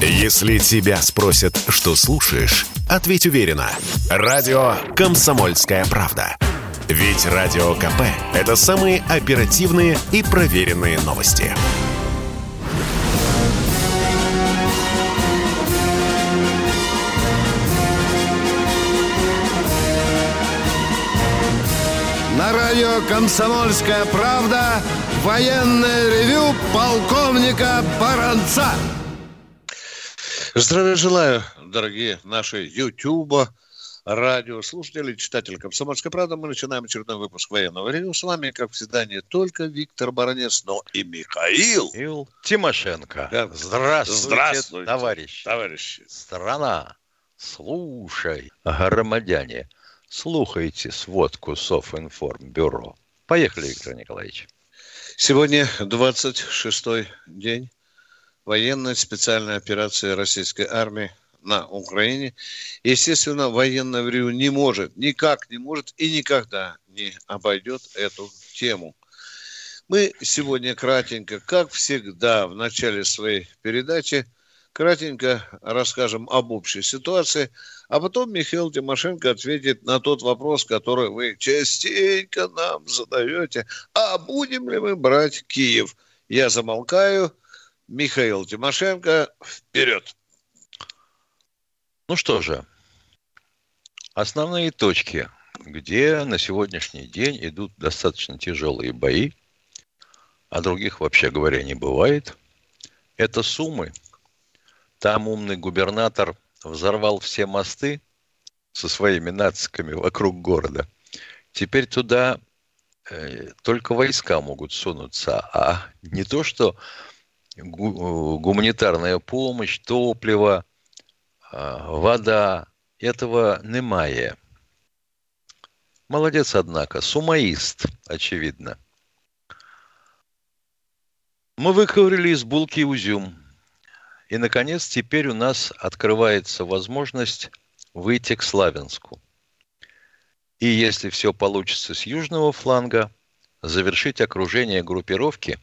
Если тебя спросят, что слушаешь, ответь уверенно. Радио «Комсомольская правда». Ведь Радио КП – это самые оперативные и проверенные новости. На радио «Комсомольская правда» военное ревю полковника Баранца. Здравия желаю, дорогие наши Ютуба, радиослушатели, читатели «Комсомольской правды». Мы начинаем очередной выпуск военного ревю. С вами, как всегда, не только Виктор Баранец, но и Михаил. Михаил Тимошенко. Здравствуйте, Здравствуйте, товарищи. Товарищи. Страна, слушай, громадяне, слухайте сводку Софинформбюро. Поехали, Виктор Николаевич. Сегодня 26-й день военной специальной операции российской армии на Украине. Естественно, военное время не может, никак не может и никогда не обойдет эту тему. Мы сегодня кратенько, как всегда, в начале своей передачи, кратенько расскажем об общей ситуации, а потом Михаил Тимошенко ответит на тот вопрос, который вы частенько нам задаете. А будем ли мы брать Киев? Я замолкаю – Михаил Тимошенко. Вперед! Ну что же, основные точки, где на сегодняшний день идут достаточно тяжелые бои, а других, вообще говоря, не бывает, это Сумы. Там умный губернатор взорвал все мосты со своими нациками вокруг города. Теперь туда э, только войска могут сунуться, а не то, что гуманитарная помощь, топливо, вода. Этого немає. Молодец, однако. Сумаист, очевидно. Мы выковырили из булки узюм. И, наконец, теперь у нас открывается возможность выйти к Славянску. И если все получится с южного фланга, завершить окружение группировки,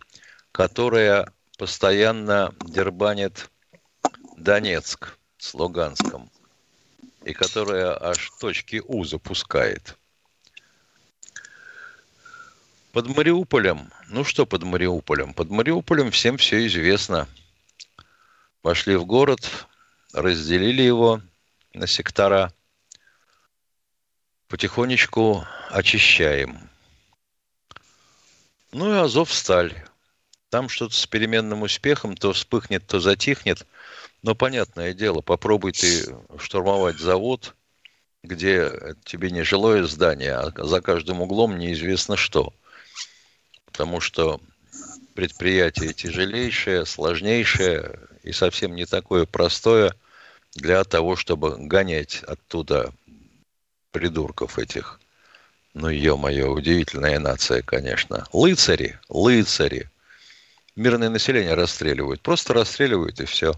которая постоянно дербанит Донецк с Луганском, и которая аж точки У запускает. Под Мариуполем, ну что под Мариуполем? Под Мариуполем всем все известно. Вошли в город, разделили его на сектора, потихонечку очищаем. Ну и Азов сталь. Там что-то с переменным успехом то вспыхнет, то затихнет. Но понятное дело, попробуй ты штурмовать завод, где тебе не жилое здание, а за каждым углом неизвестно что. Потому что предприятие тяжелейшее, сложнейшее и совсем не такое простое для того, чтобы гонять оттуда придурков этих. Ну, ё-моё, удивительная нация, конечно. Лыцари, лыцари мирное население расстреливают. Просто расстреливают и все.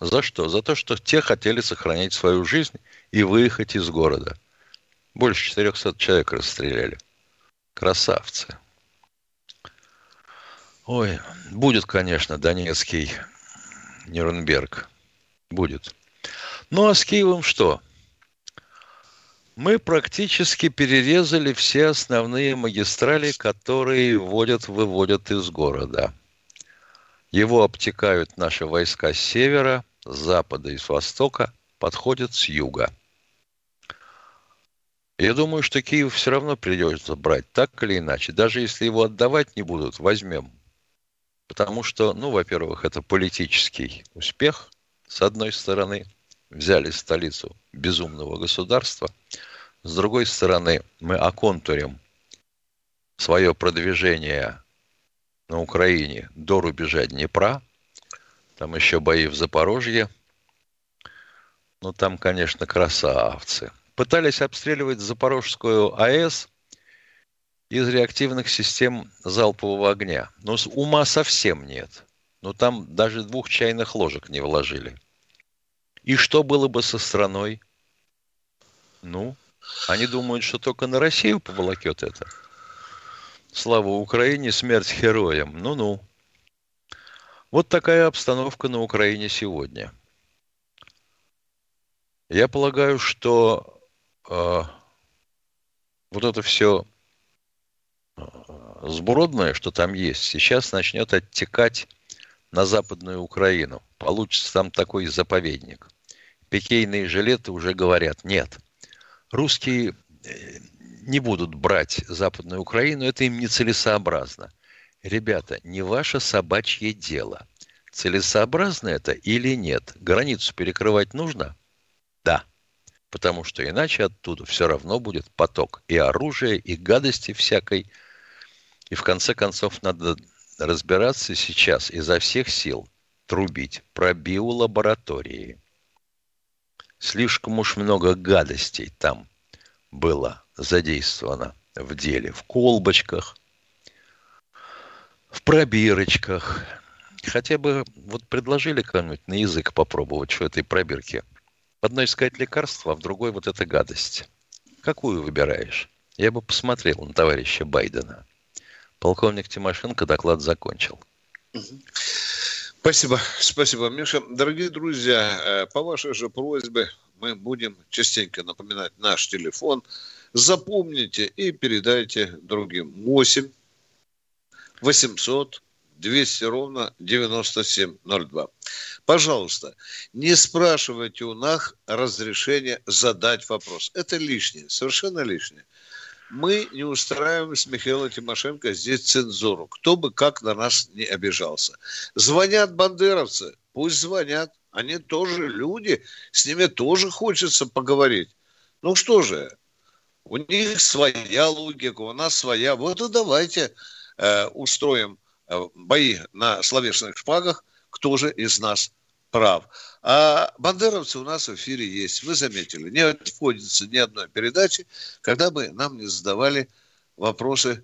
За что? За то, что те хотели сохранить свою жизнь и выехать из города. Больше 400 человек расстреляли. Красавцы. Ой, будет, конечно, Донецкий Нюрнберг. Будет. Ну а с Киевом что? Мы практически перерезали все основные магистрали, которые вводят, выводят из города. Его обтекают наши войска с севера, с запада и с востока, подходят с юга. Я думаю, что Киев все равно придется брать, так или иначе. Даже если его отдавать не будут, возьмем. Потому что, ну, во-первых, это политический успех, с одной стороны – взяли столицу безумного государства. С другой стороны, мы оконтурим свое продвижение на Украине до рубежа Днепра. Там еще бои в Запорожье. Ну, там, конечно, красавцы. Пытались обстреливать Запорожскую АЭС из реактивных систем залпового огня. Но ума совсем нет. Но там даже двух чайных ложек не вложили. И что было бы со страной? Ну, они думают, что только на Россию поволокет это. Слава Украине, смерть героям. Ну-ну. Вот такая обстановка на Украине сегодня. Я полагаю, что э, вот это все э, сбродное, что там есть, сейчас начнет оттекать на Западную Украину. Получится там такой заповедник. Пикейные жилеты уже говорят, нет, русские э, не будут брать Западную Украину, это им нецелесообразно. Ребята, не ваше собачье дело. Целесообразно это или нет? Границу перекрывать нужно? Да. Потому что иначе оттуда все равно будет поток и оружия, и гадости всякой. И в конце концов надо разбираться сейчас изо всех сил, трубить про биолаборатории. Слишком уж много гадостей там было задействовано в деле. В колбочках, в пробирочках. Хотя бы вот предложили кому-нибудь на язык попробовать, что этой пробирки. В одной искать лекарство, а в другой вот эта гадость. Какую выбираешь? Я бы посмотрел на товарища Байдена. Полковник Тимошенко доклад закончил. Спасибо, спасибо, Миша. Дорогие друзья, э, по вашей же просьбе мы будем частенько напоминать наш телефон. Запомните и передайте другим. 8 800 200 ровно 9702. Пожалуйста, не спрашивайте у нас разрешения задать вопрос. Это лишнее, совершенно лишнее мы не устраиваем с Михаилом Тимошенко здесь цензуру. Кто бы как на нас не обижался. Звонят бандеровцы, пусть звонят. Они тоже люди, с ними тоже хочется поговорить. Ну что же, у них своя логика, у нас своя. Вот и давайте э, устроим э, бои на словесных шпагах, кто же из нас прав. А бандеровцы у нас в эфире есть. Вы заметили, не отходится ни одной передачи, когда бы нам не задавали вопросы,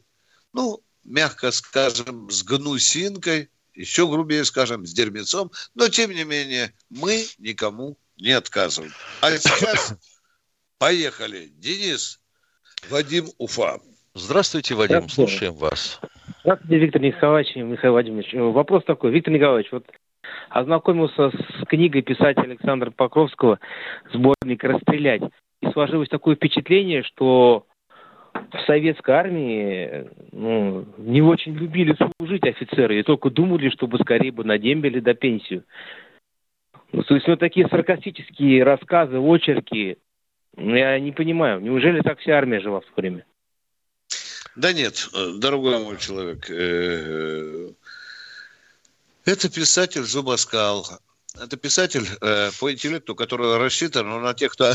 ну, мягко скажем, с гнусинкой, еще грубее скажем, с дерьмецом, но тем не менее мы никому не отказываем. А сейчас поехали. Денис, Вадим Уфа. Здравствуйте, Вадим, слушаем вас. Здравствуйте, Виктор Николаевич, Михаил Владимирович. Вопрос такой. Виктор Николаевич, вот ознакомился с книгой писателя Александра Покровского «Сборник расстрелять». И сложилось такое впечатление, что в советской армии ну, не очень любили служить офицеры и только думали, чтобы скорее бы на дембеле до пенсию. Ну, то есть вот такие саркастические рассказы, очерки, ну, я не понимаю, неужели так вся армия жила в то время? Да нет, дорогой мой человек, э, это писатель Зубаскал. Это писатель э, по интеллекту, который рассчитан ну, на тех, кто...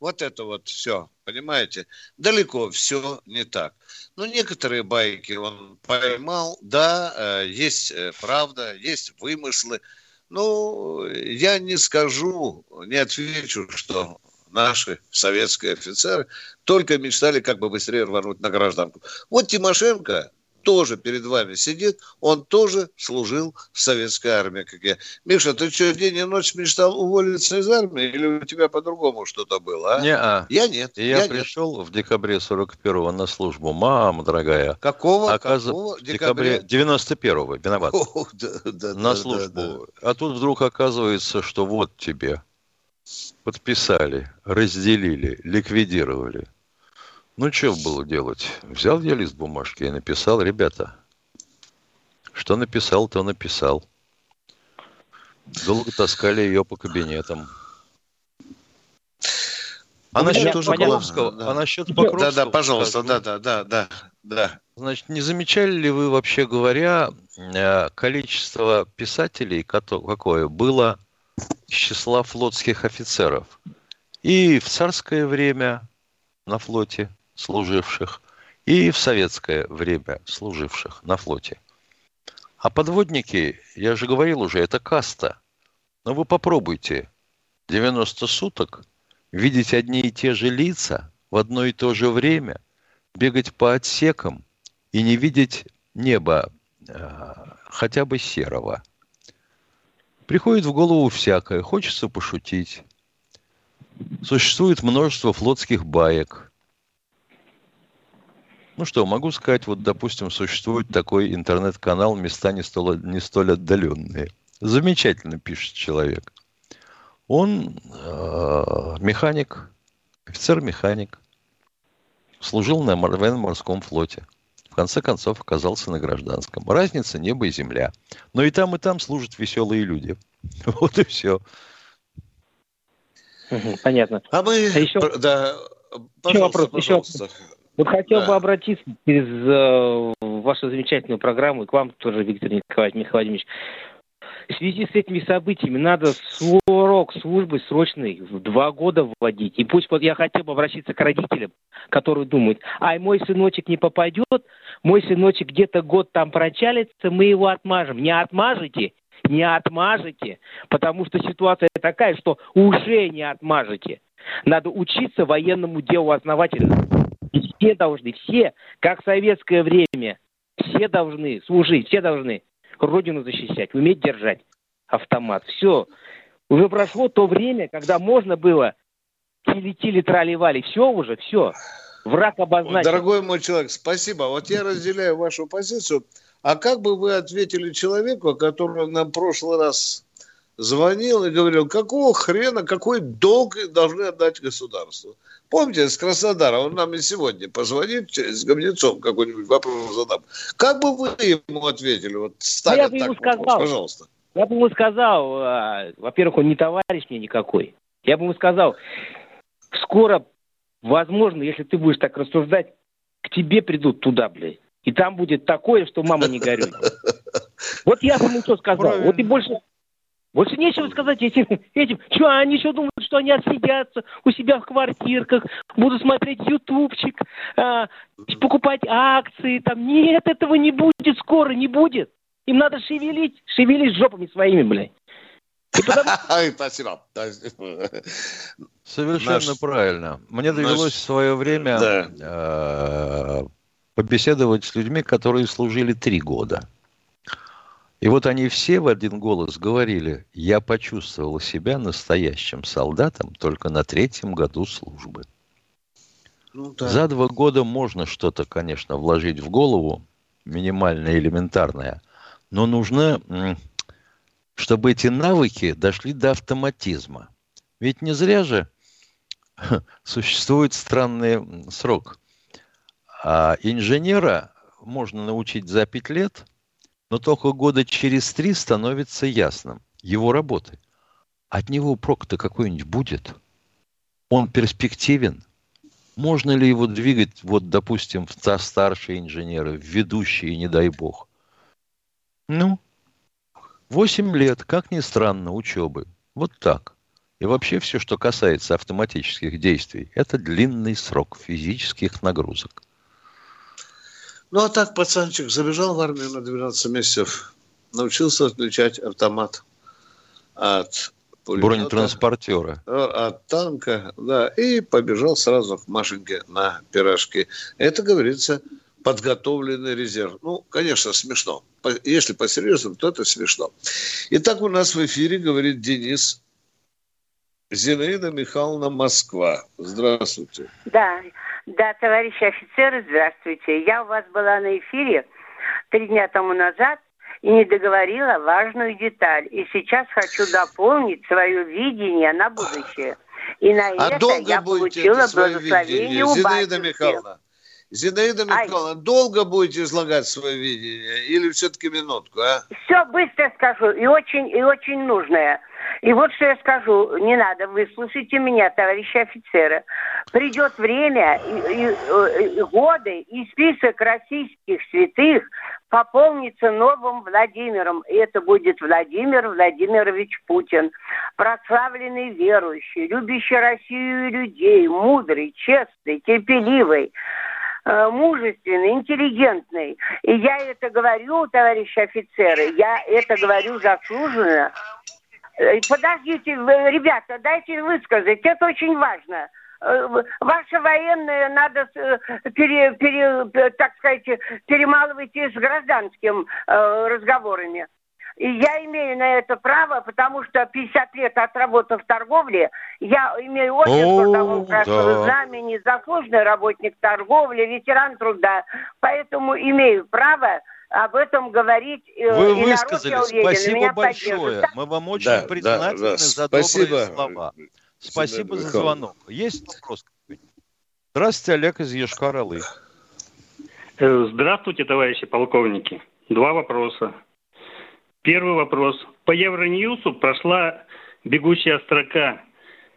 вот это вот все, понимаете? Далеко все не так. Ну, некоторые байки он поймал, да, э, есть э, правда, есть вымыслы. Ну, я не скажу, не отвечу, что наши советские офицеры только мечтали как бы быстрее рвануть на гражданку. Вот Тимошенко тоже перед вами сидит, он тоже служил в советской армии, как я. Миша, ты что, день и ночь мечтал уволиться из армии, или у тебя по-другому что-то было, а? Не, а. Я нет. Я, я пришел нет. в декабре 41-го на службу. Мама дорогая. Какого? Оказ... Какого? декабре 91-го, виноват. О, да, да, на да, службу. Да, да. А тут вдруг оказывается, что вот тебе подписали, разделили, ликвидировали. Ну, что было делать? Взял я лист бумажки и написал, ребята, что написал, то написал. Долго таскали ее по кабинетам. А насчет тоже Покровского, да. а насчет Покровского... Да, да, пожалуйста, да, да, да, да, да. Значит, не замечали ли вы, вообще говоря, э, количество писателей, какое было из числа флотских офицеров? И в царское время на флоте, служивших, и в советское время служивших на флоте. А подводники, я же говорил уже, это каста. Но вы попробуйте 90 суток видеть одни и те же лица в одно и то же время, бегать по отсекам и не видеть неба э, хотя бы серого. Приходит в голову всякое, хочется пошутить. Существует множество флотских баек – Ну что, могу сказать, вот, допустим, существует такой интернет-канал «Места не столь, не столь отдаленные». Замечательно пишет человек. Он э, механик, офицер-механик, служил на военно-морском флоте. В конце концов оказался на гражданском. Разница небо и земля. Но и там, и там служат веселые люди. Вот и все. Понятно. А мы... А еще... Да, еще вопрос. Пожалуйста. Еще... Вот хотел да. бы обратиться через э, вашу замечательную программу и к вам тоже, Виктор Николаевич Михайлович. В связи с этими событиями надо срок службы срочный в два года вводить. И пусть вот я хотел бы обратиться к родителям, которые думают, ай, мой сыночек не попадет, мой сыночек где-то год там прочалится, мы его отмажем. Не отмажете, не отмажете, потому что ситуация такая, что уже не отмажете. Надо учиться военному делу основательно. И все должны, все, как в советское время, все должны служить, все должны родину защищать, уметь держать автомат. Все. Уже прошло то время, когда можно было тили-тили трали Все уже, все. Враг обозначен. Дорогой мой человек, спасибо. Вот я разделяю вашу позицию. А как бы вы ответили человеку, который нам в прошлый раз звонил и говорил, какого хрена, какой долг должны отдать государству? Помните, из Краснодара, он нам и сегодня позвонит, с Гомнецом какой-нибудь вопрос задам. Как бы вы ему ответили? Вот ставя я бы ему сказал, вопрос, пожалуйста. Я бы ему сказал, а, во-первых, он не товарищ мне никакой. Я бы ему сказал, скоро, возможно, если ты будешь так рассуждать, к тебе придут туда, блядь. И там будет такое, что мама не горюй. Вот я бы ему что сказал. Вот и больше, больше нечего сказать этим. этим. Что, они что думают, что они отсидятся у себя в квартирках, будут смотреть ютубчик, а, покупать акции. Там. Нет, этого не будет скоро, не будет. Им надо шевелить, шевелить жопами своими, блядь. Спасибо. Совершенно правильно. Мне довелось в свое время э, побеседовать с людьми, которые служили три года. И вот они все в один голос говорили, я почувствовал себя настоящим солдатом только на третьем году службы. Ну, да. За два года можно что-то, конечно, вложить в голову, минимальное, элементарное, но нужно, чтобы эти навыки дошли до автоматизма. Ведь не зря же существует странный срок. А инженера можно научить за пять лет – но только года через три становится ясным его работы. От него прок-то какой-нибудь будет? Он перспективен? Можно ли его двигать, вот, допустим, в старшие инженеры, в ведущие, не дай бог? Ну, восемь лет, как ни странно, учебы. Вот так. И вообще все, что касается автоматических действий, это длинный срок физических нагрузок. Ну, а так пацанчик забежал в армию на 12 месяцев, научился отличать автомат от пулемета, бронетранспортера. Э, от танка, да, и побежал сразу к Машеньке на пирожки. Это, говорится, подготовленный резерв. Ну, конечно, смешно. Если по-серьезному, то это смешно. Итак, у нас в эфире говорит Денис Зинаида Михайловна Москва. Здравствуйте. Да, да, товарищи офицеры, здравствуйте. Я у вас была на эфире три дня тому назад и не договорила важную деталь. И сейчас хочу дополнить свое видение на будущее. И на а это я получила благословение у Зинаида Михайловна, Зинаида Михайловна, Ай. долго будете излагать свое видение или все-таки минутку, а? Все быстро скажу и очень, и очень нужное. И вот что я скажу, не надо, выслушайте меня, товарищи офицеры. Придет время, и, и, и, годы, и список российских святых пополнится новым Владимиром. И это будет Владимир Владимирович Путин. Прославленный верующий, любящий Россию и людей, мудрый, честный, терпеливый э, мужественный, интеллигентный. И я это говорю, товарищи офицеры, я это говорю заслуженно, Э, подождите, ребята, дайте высказать, это очень важно. Э, Ваше военное надо, э, пере, пере, так сказать, перемалывать с гражданским разговорами. И я имею на это право, потому что 50 лет отработав в торговле, я имею орден О, трудового красного да. знамени, заслуженный работник торговли, ветеран труда. Поэтому имею право об этом говорить. э, Вы и высказали. Спасибо большое. Мы вам очень Да, да, признательны да. за Спасибо. добрые слова. Спасибо за звонок. Есть вопрос какой-нибудь? Здравствуйте, Олег из Ешкар-Олы. Э, Здравствуйте, товарищи полковники. Два вопроса. Первый вопрос. По Евроньюсу прошла бегущая строка,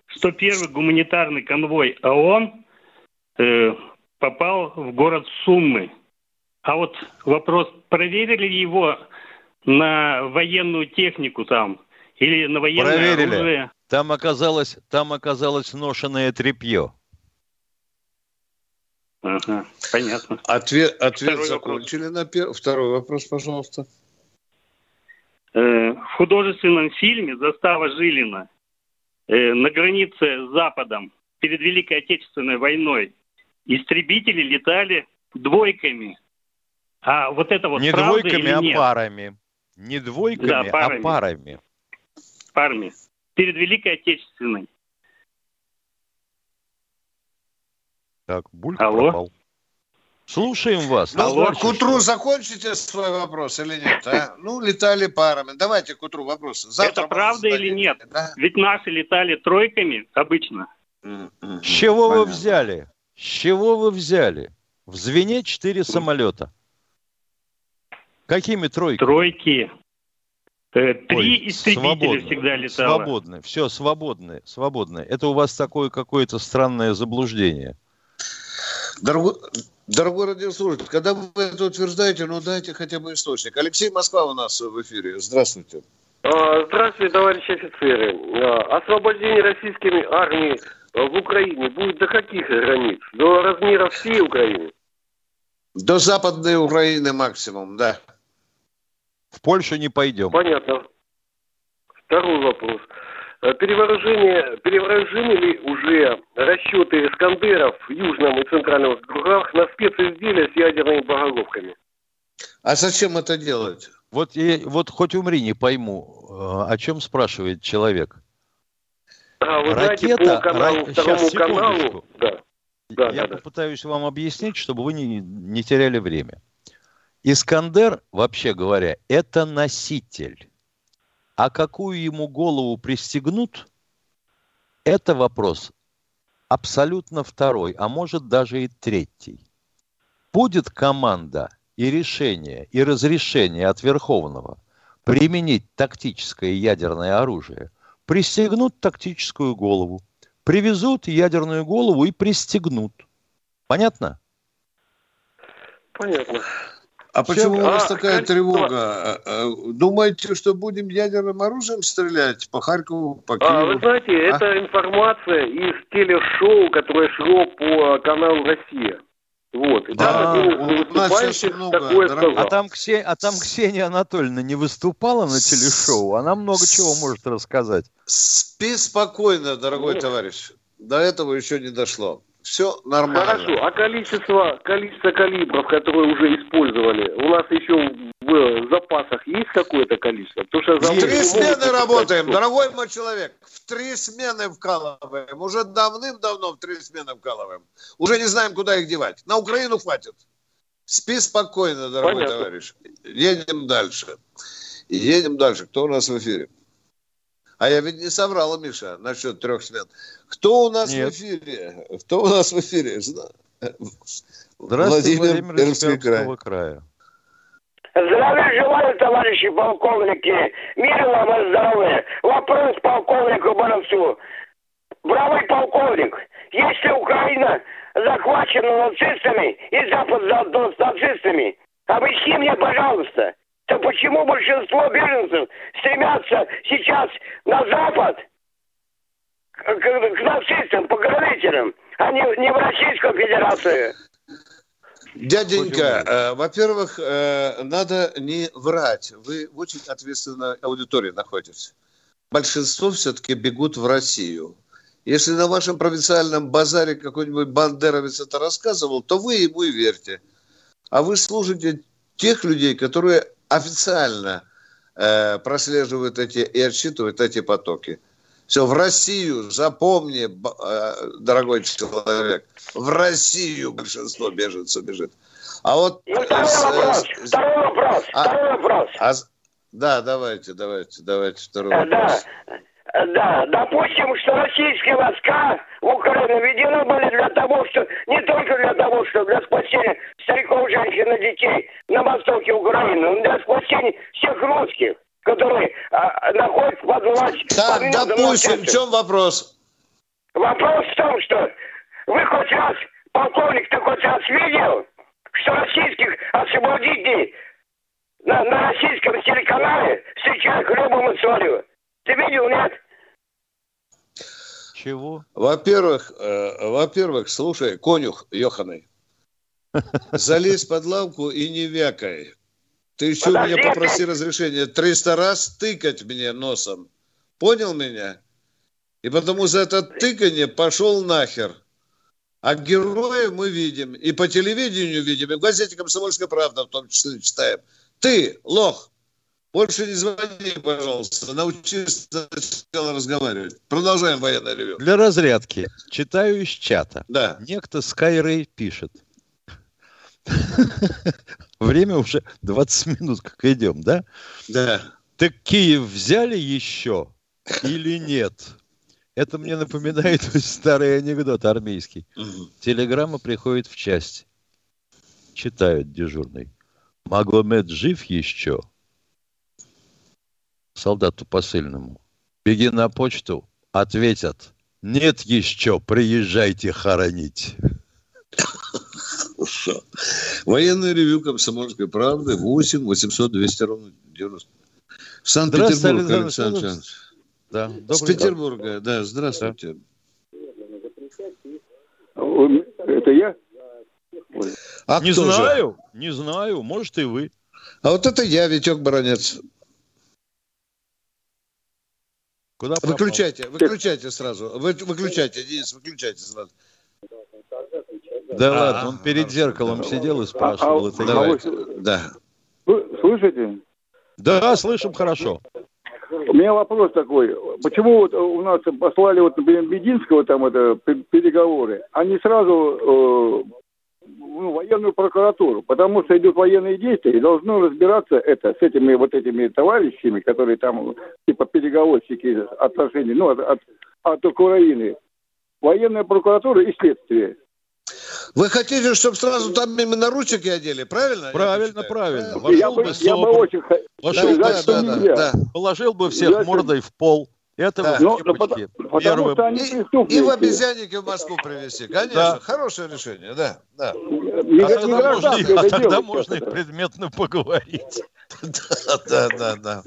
что первый гуманитарный конвой ООН э, попал в город Суммы. А вот вопрос, проверили его на военную технику там или на военное Проверили. оружие? Там оказалось, там оказалось ношенное тряпье. Ага, понятно. Ответ, ответ Второй закончили на первый. Второй вопрос, пожалуйста. Э, в художественном фильме «Застава Жилина» э, на границе с Западом перед Великой Отечественной войной истребители летали двойками. А вот это вот Не правда двойками, или а нет? парами. Не двойками, Да, а парами. парами. Парами. Перед Великой Отечественной. Так, Бульк Алло. пропал. Слушаем вас. Ну, товарищ к утру закончите свой вопрос или нет? А? Ну, летали парами. Давайте к утру вопрос. Завтра Это правда или нет? да? Ведь наши летали тройками обычно. С чего вы понятно. взяли? С чего вы взяли? В звене четыре самолета. Какими тройками? Тройки. Э, Три Ой, истребителя свободно, всегда летало. Свободны. Все, свободны, свободны. Это у вас такое какое-то странное заблуждение. Дорогой, дорогой радиослушатель, когда вы это утверждаете, ну дайте хотя бы источник. Алексей Москва у нас в эфире. Здравствуйте. А, Здравствуйте, товарищи офицеры. А, Освобождение российской армии в Украине будет до каких границ? До размеров всей Украины? До Западной Украины максимум, да. В Польшу не пойдем. Понятно. Второй вопрос. А, Перевооружение, перевооружены ли уже расчеты Искандеров в Южном и Центральном округах на специзделия с ядерными боголовками? А зачем это делать? Вот, и, вот хоть умри, не пойму, э, о чем спрашивает человек. А, вы знаете, Ракета, по каналу, ра- второму щас, каналу, да, да, Я да, да. попытаюсь вам объяснить, чтобы вы не, не теряли время. Искандер, вообще говоря, это носитель. А какую ему голову пристегнут, это вопрос абсолютно второй, а может даже и третий. Будет команда и решение, и разрешение от Верховного применить тактическое ядерное оружие, пристегнут тактическую голову, привезут ядерную голову и пристегнут. Понятно? Понятно. А почему у вас а, такая как- тревога? А, а, Думаете, что будем ядерным оружием стрелять по Харькову, по А, вы Киеву? знаете, А? это информация из телешоу, которое шло по каналу «Россия». Вот. И Да, там один из у нас выступающих сейчас много, такое дорогой. сказал. А там, Ксе- а там Ксения Анатольевна не выступала на телешоу? Она много чего может рассказать. Спи спокойно, дорогой Нет. товарищ. До этого еще не дошло. Все нормально. Хорошо, а количество, количество калибров, которые уже использовали, у нас еще в запасах есть какое-то количество? Потому что В заводы три смены работаем, столько. дорогой мой человек. В три смены вкалываем. Уже давным-давно в три смены вкалываем. Уже не знаем, куда их девать. На Украину хватит. Спи спокойно, дорогой Понятно. товарищ. Едем дальше. Едем дальше. Кто у нас в эфире? А я ведь не соврал, Миша, насчет трех смен. Кто у нас Нет. в эфире? Кто у нас в эфире? Здравствуйте, Владимир, Владимир, из Пермский край. Края. Здравия желаю, товарищи полковники. Мира вам и здоровья. Вопрос полковнику Боровцу. Бравый полковник, если Украина захвачена нацистами и Запад заодно с нацистами, объясни мне, пожалуйста, то почему большинство беженцев стремятся сейчас на Запад к, к- нацистам, покровителям, а не, не в Российскую Федерацию? Дяденька, э, во-первых, э, надо не врать. Вы в очень ответственной аудитории находитесь. Большинство все-таки бегут в Россию. Если на вашем провинциальном базаре какой-нибудь бандеровец это рассказывал, то вы ему и верьте. А вы служите тех людей, которые официально э, прослеживают эти и отсчитывают эти потоки. Все, в Россию, запомни, э, дорогой человек, в Россию большинство беженцев бежит. А вот... Ну, второй вопрос, второй вопрос, а, второй вопрос. А, да, давайте, давайте, давайте второй да, вопрос. Да, допустим, что российские войска в Украину введены были для того, что не только для того, что для спасения стариков, женщин и детей на востоке Украины, но для спасения всех русских, которые а, находятся под властью. Так, под допустим, в чем вопрос? Вопрос в том, что вы хоть раз, полковник, ты хоть раз видел, что российских освободителей на, на российском телеканале встречают хлебом и солью? Ты видел, нет? Чего? Во-первых, э, во-первых, слушай, конюх Йоханый, залезь под лавку и не вякай. Ты еще у меня попроси разрешения 300 раз тыкать мне носом. Понял меня? И потому за это тыканье пошел нахер. А героев мы видим. И по телевидению видим, и в газете «Комсомольская правда» в том числе читаем. Ты, лох, больше не звони, пожалуйста. Научись сначала разговаривать. Продолжаем военное ревю. Для разрядки. Читаю из чата. Да. Некто Skyrray пишет. Время уже 20 минут, как идем, да? Да. Так Киев взяли еще или нет? Это мне напоминает старый анекдот армейский. Телеграмма приходит в часть. Читают дежурный. Магомед жив еще? Солдату посыльному. Беги на почту, ответят. Нет еще, приезжайте хоронить. Хорошо. Военное ревю Комсомольской правды 8 800 200 ровно 90. Санкт-Петербург, Александр Александрович. Да, С Петербурга, да, здравствуйте. Это я? А не знаю, же? не знаю, может и вы. А вот это я, Витек Баранец. Куда выключайте, пропал? выключайте сразу. Вы, выключайте, Денис, выключайте сразу. Да а, ладно, он перед зеркалом сидел и спрашивал. А, это давайте. Да. Вы слышите? Да, слышим хорошо. У меня вопрос такой. Почему вот у нас послали вот, например, Мединского там это переговоры, а не сразу э, ну, военную прокуратуру, потому что идут военные действия, и должно разбираться это с этими вот этими товарищами, которые там типа переговорщики отношений, ну, от, от, от Украины. Военная прокуратура и следствие. Вы хотите, чтобы сразу там именно ручки одели, правильно? Правильно, правильно. Вошел я бы, я бы очень Вошел да, да, да, да. Положил бы всех я мордой в пол. Это да. ну, потому, потому что они и, и в обезьяннике в Москву привезти. Конечно, да. хорошее решение, да. да. Не, а тогда, можно, и, а тогда можно и предметно поговорить. Да, да, да, да.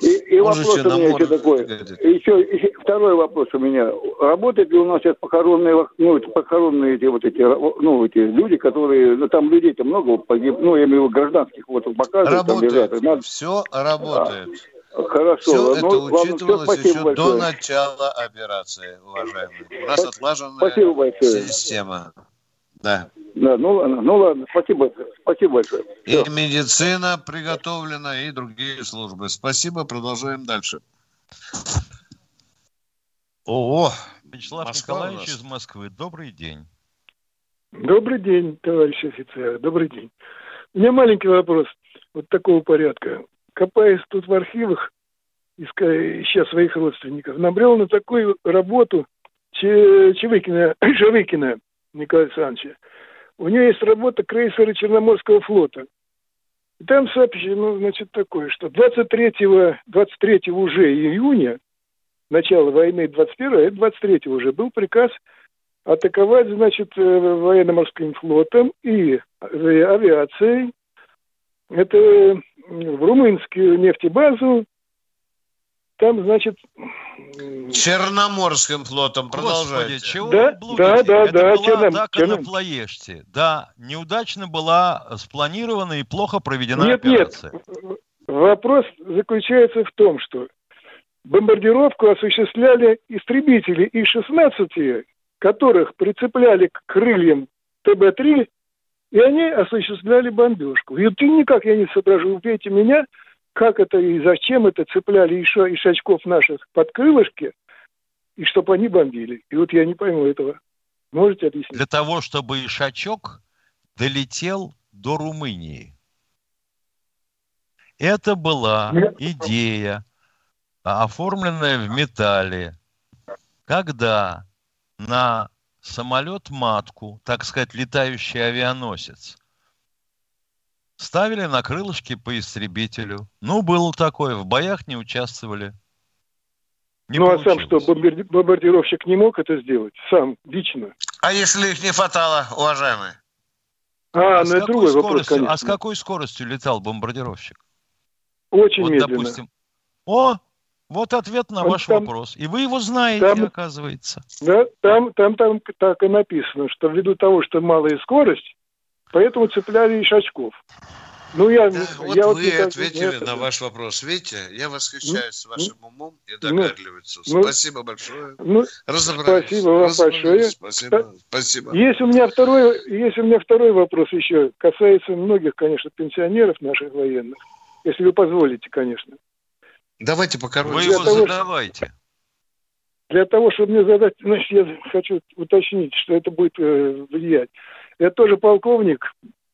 И, и вопрос у меня еще такой. Еще, еще второй вопрос у меня. Работают ли у нас сейчас похоронные, ну, похоронные эти вот эти, ну, эти люди, которые, ну, там людей-то много погиб, ну, я имею в виду гражданских, вот показывают. Работает, там лежат. все работает. А. Хорошо. Все ну, это учитывалось все, еще большое. до начала операции, уважаемые. У нас отлаженная система. Да. Да, ну ладно, ну ладно, спасибо, спасибо большое. Все. И медицина приготовлена, и другие службы. Спасибо, продолжаем дальше. О, Вячеслав Москва Николаевич из Москвы, добрый день. Добрый день, товарищ офицер, добрый день. У меня маленький вопрос вот такого порядка копаясь тут в архивах, ища своих родственников, набрел на такую работу Чевыкина, Чевыкина Николая Александровича. У нее есть работа крейсера Черноморского флота. И там сообщено, значит, такое, что 23, 23 уже июня, начало войны 21, это 23 уже, был приказ атаковать, значит, э, военно-морским флотом и авиацией. Это в румынскую нефтебазу, там, значит... Черноморским флотом, продолжайте. Господи, чего да, вы Да, да, Это да. Была черном, атака черном... на Плоеште. Да, неудачно была спланирована и плохо проведена нет, операция. Нет, вопрос заключается в том, что бомбардировку осуществляли истребители И-16, которых прицепляли к крыльям ТБ-3 и они осуществляли бомбежку. И ты никак я не соображу, убейте меня, как это и зачем это цепляли еще ишачков наших под крылышки, и чтобы они бомбили. И вот я не пойму этого. Можете объяснить? Для того, чтобы ишачок долетел до Румынии. Это была идея, оформленная в металле, когда на самолет-матку, так сказать, летающий авианосец, ставили на крылышки по истребителю. Ну, было такое, в боях не участвовали. Не ну, получилось. а сам что, бомбардировщик не мог это сделать? Сам, лично? А если их не хватало, уважаемые? А, а ну это другой вопрос, конечно. А с какой скоростью летал бомбардировщик? Очень вот, медленно. Допустим, о, вот ответ на Он ваш там, вопрос. И вы его знаете, там, оказывается. Да, там, там, там так и написано, что ввиду того, что малая скорость, поэтому цепляли ишачков. Ну, я, да, вот я вы вот ответили не на ваш вопрос. Видите, я восхищаюсь ну, вашим умом и ну, догадливостью. Ну, спасибо большое. Ну, спасибо вам большое. Спасибо, спасибо. Есть у, меня второй, есть у меня второй вопрос еще. Касается многих, конечно, пенсионеров наших военных. Если вы позволите, конечно. Давайте покороче. Вы его того, задавайте. Для того, чтобы мне задать, значит, я хочу уточнить, что это будет э, влиять. Я тоже полковник,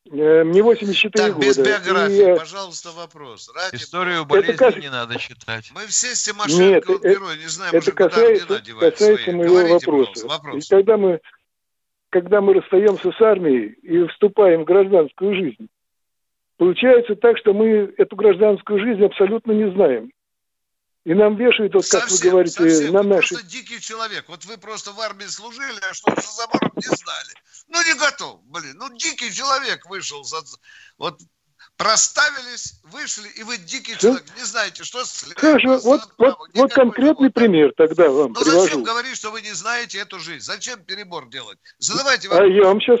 э, мне 84 так, года. без биографии, и, пожалуйста, вопрос. Ради Историю болезни это кас... не надо читать. Мы все с Тимошенко Нет, герои, не знаем это уже, касается, куда касается свои. моего Говорите, вопроса. Вопрос. И когда мы, когда мы расстаемся с армией и вступаем в гражданскую жизнь, получается так, что мы эту гражданскую жизнь абсолютно не знаем. И нам вешают, вот как совсем, вы говорите, совсем. на наши... просто дикий человек. Вот вы просто в армии служили, а что за забором не знали. Ну, не готов, блин. Ну, дикий человек вышел. За... Вот проставились, вышли, и вы дикий что? человек, не знаете, что слева, Хорошо, вот, вот, вот конкретный пример тогда вам Ну, привожу. зачем говорить, что вы не знаете эту жизнь? Зачем перебор делать? Задавайте вопрос. А я вам сейчас,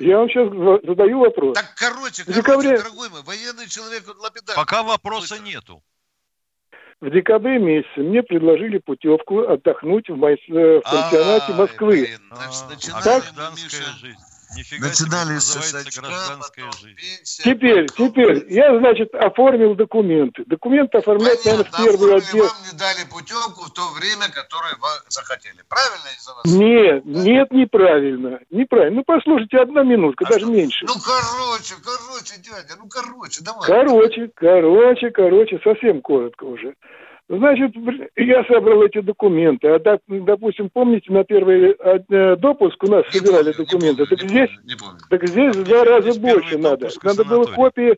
я вам сейчас задаю вопрос. Так короче, короче, декабре... дорогой мой, военный человек, он лапидар. Пока вопроса нету. В декабре месяце мне предложили путевку отдохнуть в, май... Э, в пансионате Москвы. Блин, значит, а, так? жизнь. Нифига Начинали с гражданская жизнь. Теперь, теперь, я, значит, оформил документы. Документы оформлять, Понятно, наверное, в первый отдел. вам не дали путевку в то время, которое вы захотели. Правильно из-за вас? Нет, да? нет, неправильно. Неправильно. Ну, послушайте, одна минутка, а даже что? меньше. Ну, короче, короче, дядя, ну, короче, давай. Короче, короче, короче, совсем коротко уже. Значит, я собрал эти документы. А, допустим, помните, на первый э, допуск у нас не собирали помню, документы. Не помню, так, здесь, не помню. так здесь в два раза больше надо. Надо было копии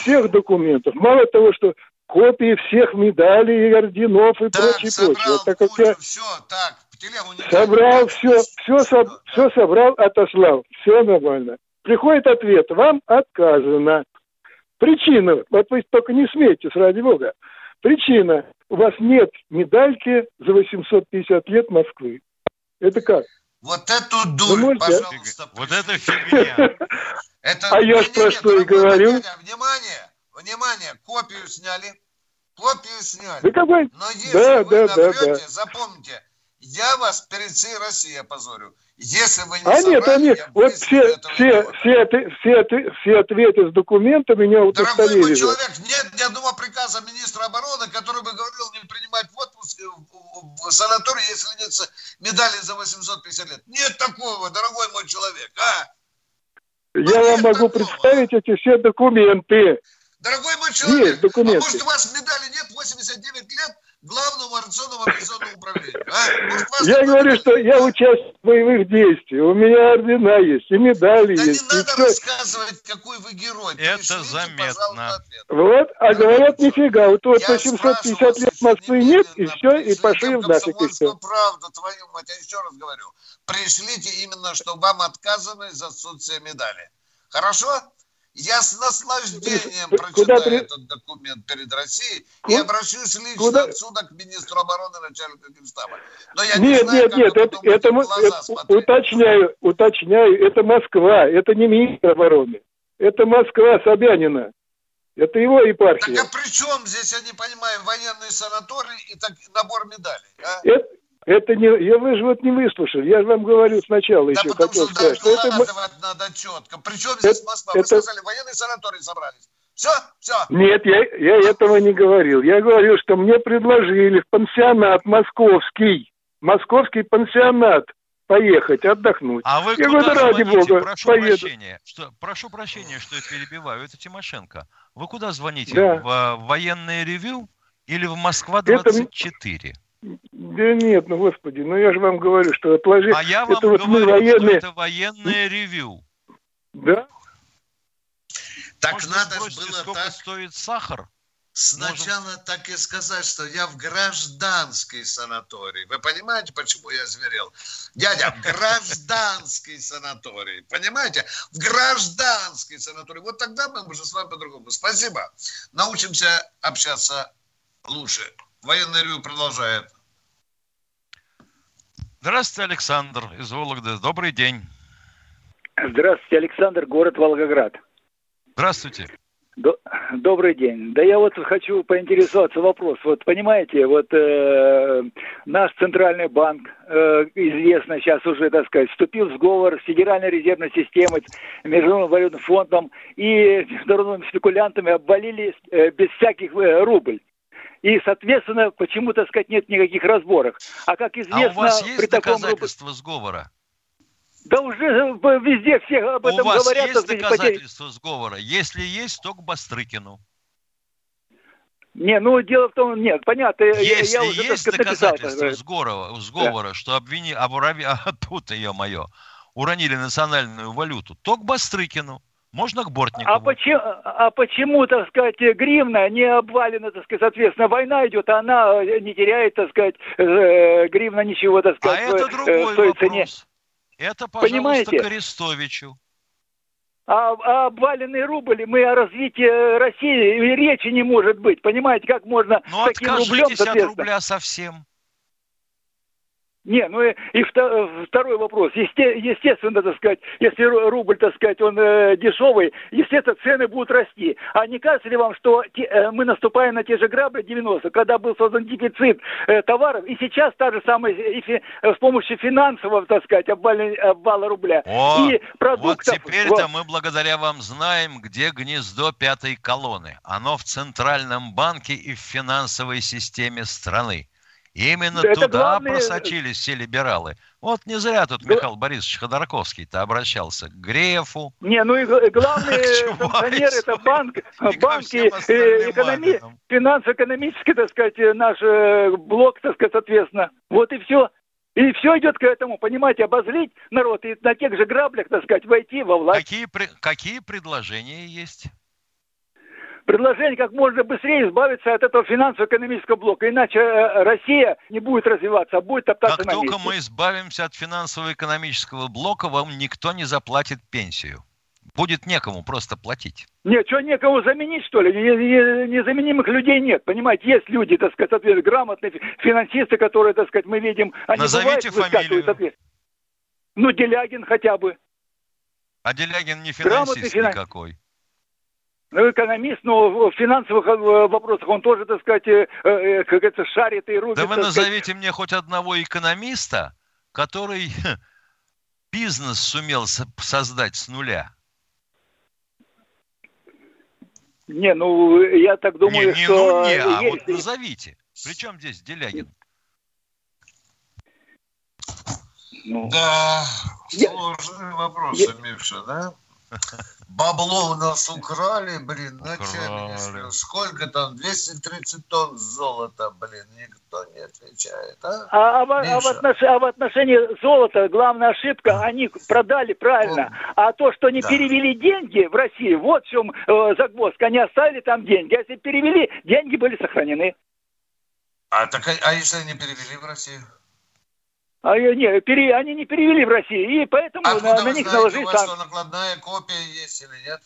всех документов. Мало того, что копии всех медалей, орденов и так, прочее, прочее. Вот так как я все, так, собрал все, все, все, все собрал, отослал. Все нормально. Приходит ответ, вам отказано. Причина, вот вы только не смейтесь, ради бога. Причина, у вас нет медальки за 850 лет Москвы. Это как? Вот эту дурь, можете... пожалуйста. Вот это фигня. Это... А я про что и говорю. Внимание, внимание, копию сняли. Копию сняли. Да какой? Но если да, вы да, да. запомните, я вас перед всей Россией опозорю. Если вы не а собрали, нет, они, вот все, все, все, все, все, ответы с документами меня удостоверили. Дорогой мой человек, нет ни одного приказа министра обороны, который бы говорил не принимать в отпуск в санатории, если нет медали за 850 лет. Нет такого, дорогой мой человек, а? Я ну, вам могу такого. представить эти все документы. Дорогой мой человек, есть документы. а может у вас медали нет 89 лет? Главному организационному авиационному управлению. А? я говорю, что я участвую в боевых действиях. У меня ордена есть, и медали да есть. не надо все. рассказывать, какой вы герой. Это Пришлите, заметно. Вот, а говорят, нифига, вот вот 850 лет Москвы нет, и все, и пошли в нафиг, и все. правда, твою мать, я еще раз говорю. Пришлите именно, что вам отказано из отсутствия медали. Хорошо? Я с наслаждением прочитаю Куда этот документ перед Россией и обращусь лично Куда? отсюда к министру обороны, начальнику Генштаба. Но я нет, не знаю, нет, нет, это, это, это уточняю, уточняю, это Москва, это не министр обороны, это Москва Собянина. Это его епархия. Так а при чем здесь, я не понимаю, военный санаторий и так, набор медалей? А? Это, это не, я, вы же вот не выслушали. Я же вам говорю сначала да еще хотел что сказать. Что это... надо четко. Причем здесь это, Москва? Вы это... сказали, военные санатории собрались. Все, все. Нет, я, я этого не говорил. Я говорил, что мне предложили в пансионат московский, московский пансионат поехать отдохнуть. А вы я куда говорю, ради звоните? бога, прошу поеду. прощения, что, прошу прощения, что я перебиваю. Это Тимошенко. Вы куда звоните? Да. В, э, военное ревю или в Москва Это м- 24? Да нет, ну господи, ну я же вам говорю, что отложи. А я вам это вот мы говорю, военные. что это военное ревю. Да? Так Может, надо спросите, было сколько так. стоит сахар? Сначала так и сказать, что я в гражданский санаторий. Вы понимаете, почему я зверел? Дядя, в гражданский санаторий. Понимаете? В гражданский санаторий. Вот тогда мы уже с вами по-другому. Спасибо. Научимся общаться лучше. Военный ревю продолжает. Здравствуйте, Александр из Вологды. Добрый день. Здравствуйте, Александр, город Волгоград. Здравствуйте. До- Добрый день. Да я вот хочу поинтересоваться вопрос. Вот понимаете, вот э, наш центральный банк, э, известно сейчас уже, так сказать, вступил в сговор с Федеральной резервной системой, Международным валютным фондом и международными спекулянтами обвалили э, без всяких э, рубль. И, соответственно, почему, так сказать, нет никаких разборок. А как А известно, у вас при есть таком рубле... доказательства сговора? Да уже э, везде все об У этом вас говорят. есть так сказать, потери- доказательства сговора? Если есть, то к Бастрыкину. Не, ну дело в том, нет, понятно, я- Если я уже, так есть сказать, доказательства сговора, сговора что обвини, обурави, а, тут ее мое, уронили национальную валюту, то к Бастрыкину. Можно к Бортникову. А почему, а почему, так сказать, гривна не обвалена, так сказать, соответственно, война идет, а она э, не теряет, так сказать, э, гривна ничего, так А сказать, это в, э, другой в той цене. вопрос. Это, пожалуйста, Понимаете? к Арестовичу. А, а обваленный рубль, мы о развитии России речи не может быть. Понимаете, как можно Ну, таким рублем, откажитесь от рубля совсем. Не, ну и, и вто- второй вопрос. Есте- естественно, так сказать, если ру- рубль, так сказать, он э, дешевый, естественно, цены будут расти. А не кажется ли вам, что те- э, мы наступаем на те же грабли 90 когда был создан дефицит э, товаров, и сейчас та же самая, и фи- э, с помощью финансового, так сказать, обвала, обвала рубля О, и Вот продуктов... теперь-то вот. мы благодаря вам знаем, где гнездо пятой колонны. Оно в Центральном банке и в финансовой системе страны. Именно это туда главное- просочились все либералы. Вот не зря тут Михаил Борисович Ходорковский-то обращался к Грефу. Не, ну и г- главный Чубайсу. функционер это банк, банки, э, экономи, финансово-экономический, так сказать, э, наш э, блок, так сказать, соответственно. Вот и все. И все идет к этому, понимаете, обозлить народ и на тех же граблях, так сказать, войти во власть. Какие, какие предложения есть? Предложение как можно быстрее избавиться от этого финансово-экономического блока, иначе э, Россия не будет развиваться, а будет топтаться Как на только месте. мы избавимся от финансово-экономического блока, вам никто не заплатит пенсию. Будет некому просто платить. Нет, что некому заменить, что ли? Не- не- Незаменимых людей нет, понимаете? Есть люди, так сказать, соответственно, грамотные фи- финансисты, которые, так сказать, мы видим, они Назовите бывают, фамилию. Ну, Делягин хотя бы. А Делягин не Грамотный финансист финан- никакой. Ну, экономист, но в финансовых э, вопросах он тоже, так сказать, э, э, как это, шарит и рубит. Да вы сказать. назовите мне хоть одного экономиста, который бизнес сумел со- создать с нуля. Не, ну, я так думаю, не, не, что... ну не, а есть- вот назовите. Причем здесь Делягин? ну, Да, Я- сложные вопросы, я- Миша, да? Бабло у нас украли, блин, на Украли. Сколько там? 230 тонн золота, блин, никто не отвечает, а? А, а в- а в Миша. отнош- а в отношении золота главная ошибка, они продали правильно. А то, что не Да. перевели деньги в Россию, вот в чем э, загвоздка. Они оставили там деньги. А если перевели, деньги были сохранены. А, так, а- а если они перевели в Россию? А, э, не, пере- они не перевели в Россию, и поэтому А на, откуда на вы них наложили вас что, санкции. накладная копия есть или нет?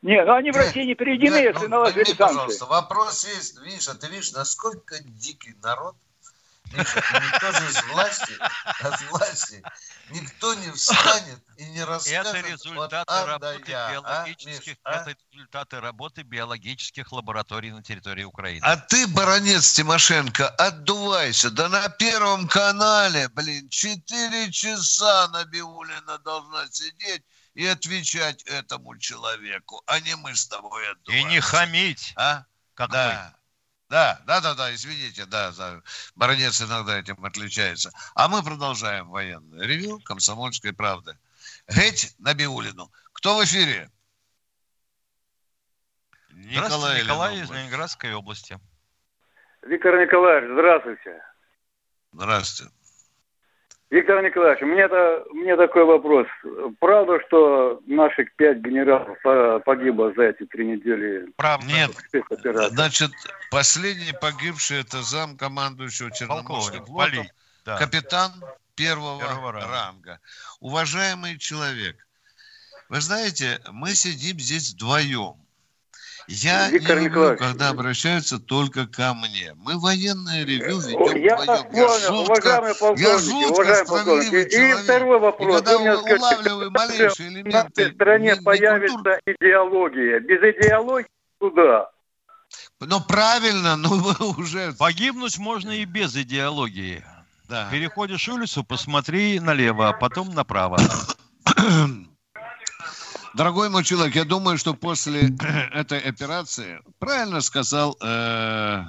Не, ну они в Нет, России не переведены, Нет, если ну, наложили пойми, санкции. пожалуйста, вопрос есть, видишь, а ты видишь, насколько дикий народ, Миша, и никто же из власти, от власти, никто не встанет и не расскажет Это результаты А до работы Я, а, биологических, Миш, а? Результаты работы биологических лабораторий на территории Украины. А ты, баронец Тимошенко, отдувайся. Да на Первом канале, блин, четыре часа Набиулина должна сидеть и отвечать этому человеку, а не мы с тобой И не хамить. А? Как да. Да, да, да, да, извините, да, да. Баронец иногда этим отличается. А мы продолжаем военное ревю «Комсомольской правды». Геть Набиулину. Кто в эфире? Николай, Николай из Ленинградской области. Виктор Николаевич, здравствуйте. Здравствуйте. Виктор Николаевич, у меня, -то, у меня такой вопрос. Правда, что наших пять генералов погибло за эти три недели? Правда. Нет. Значит, последний погибший это зам командующего Черноморским флотом, да. капитан первого, первого ранга. ранга. Уважаемый человек, вы знаете, мы сидим здесь вдвоем. Я Виктор не люблю, когда обращаются только ко мне. Мы военное ревю ведем я вдвоем. Я жутко, я жутко справедливый человек. И второй вопрос. И когда вы улавливаем малейшие элементы... В стране не, появится культур... идеология. Без идеологии туда. Ну, правильно, но вы уже... Погибнуть можно и без идеологии. Да. Переходишь улицу, посмотри налево, а потом направо. Дорогой мой человек, я думаю, что после этой операции, правильно сказал э,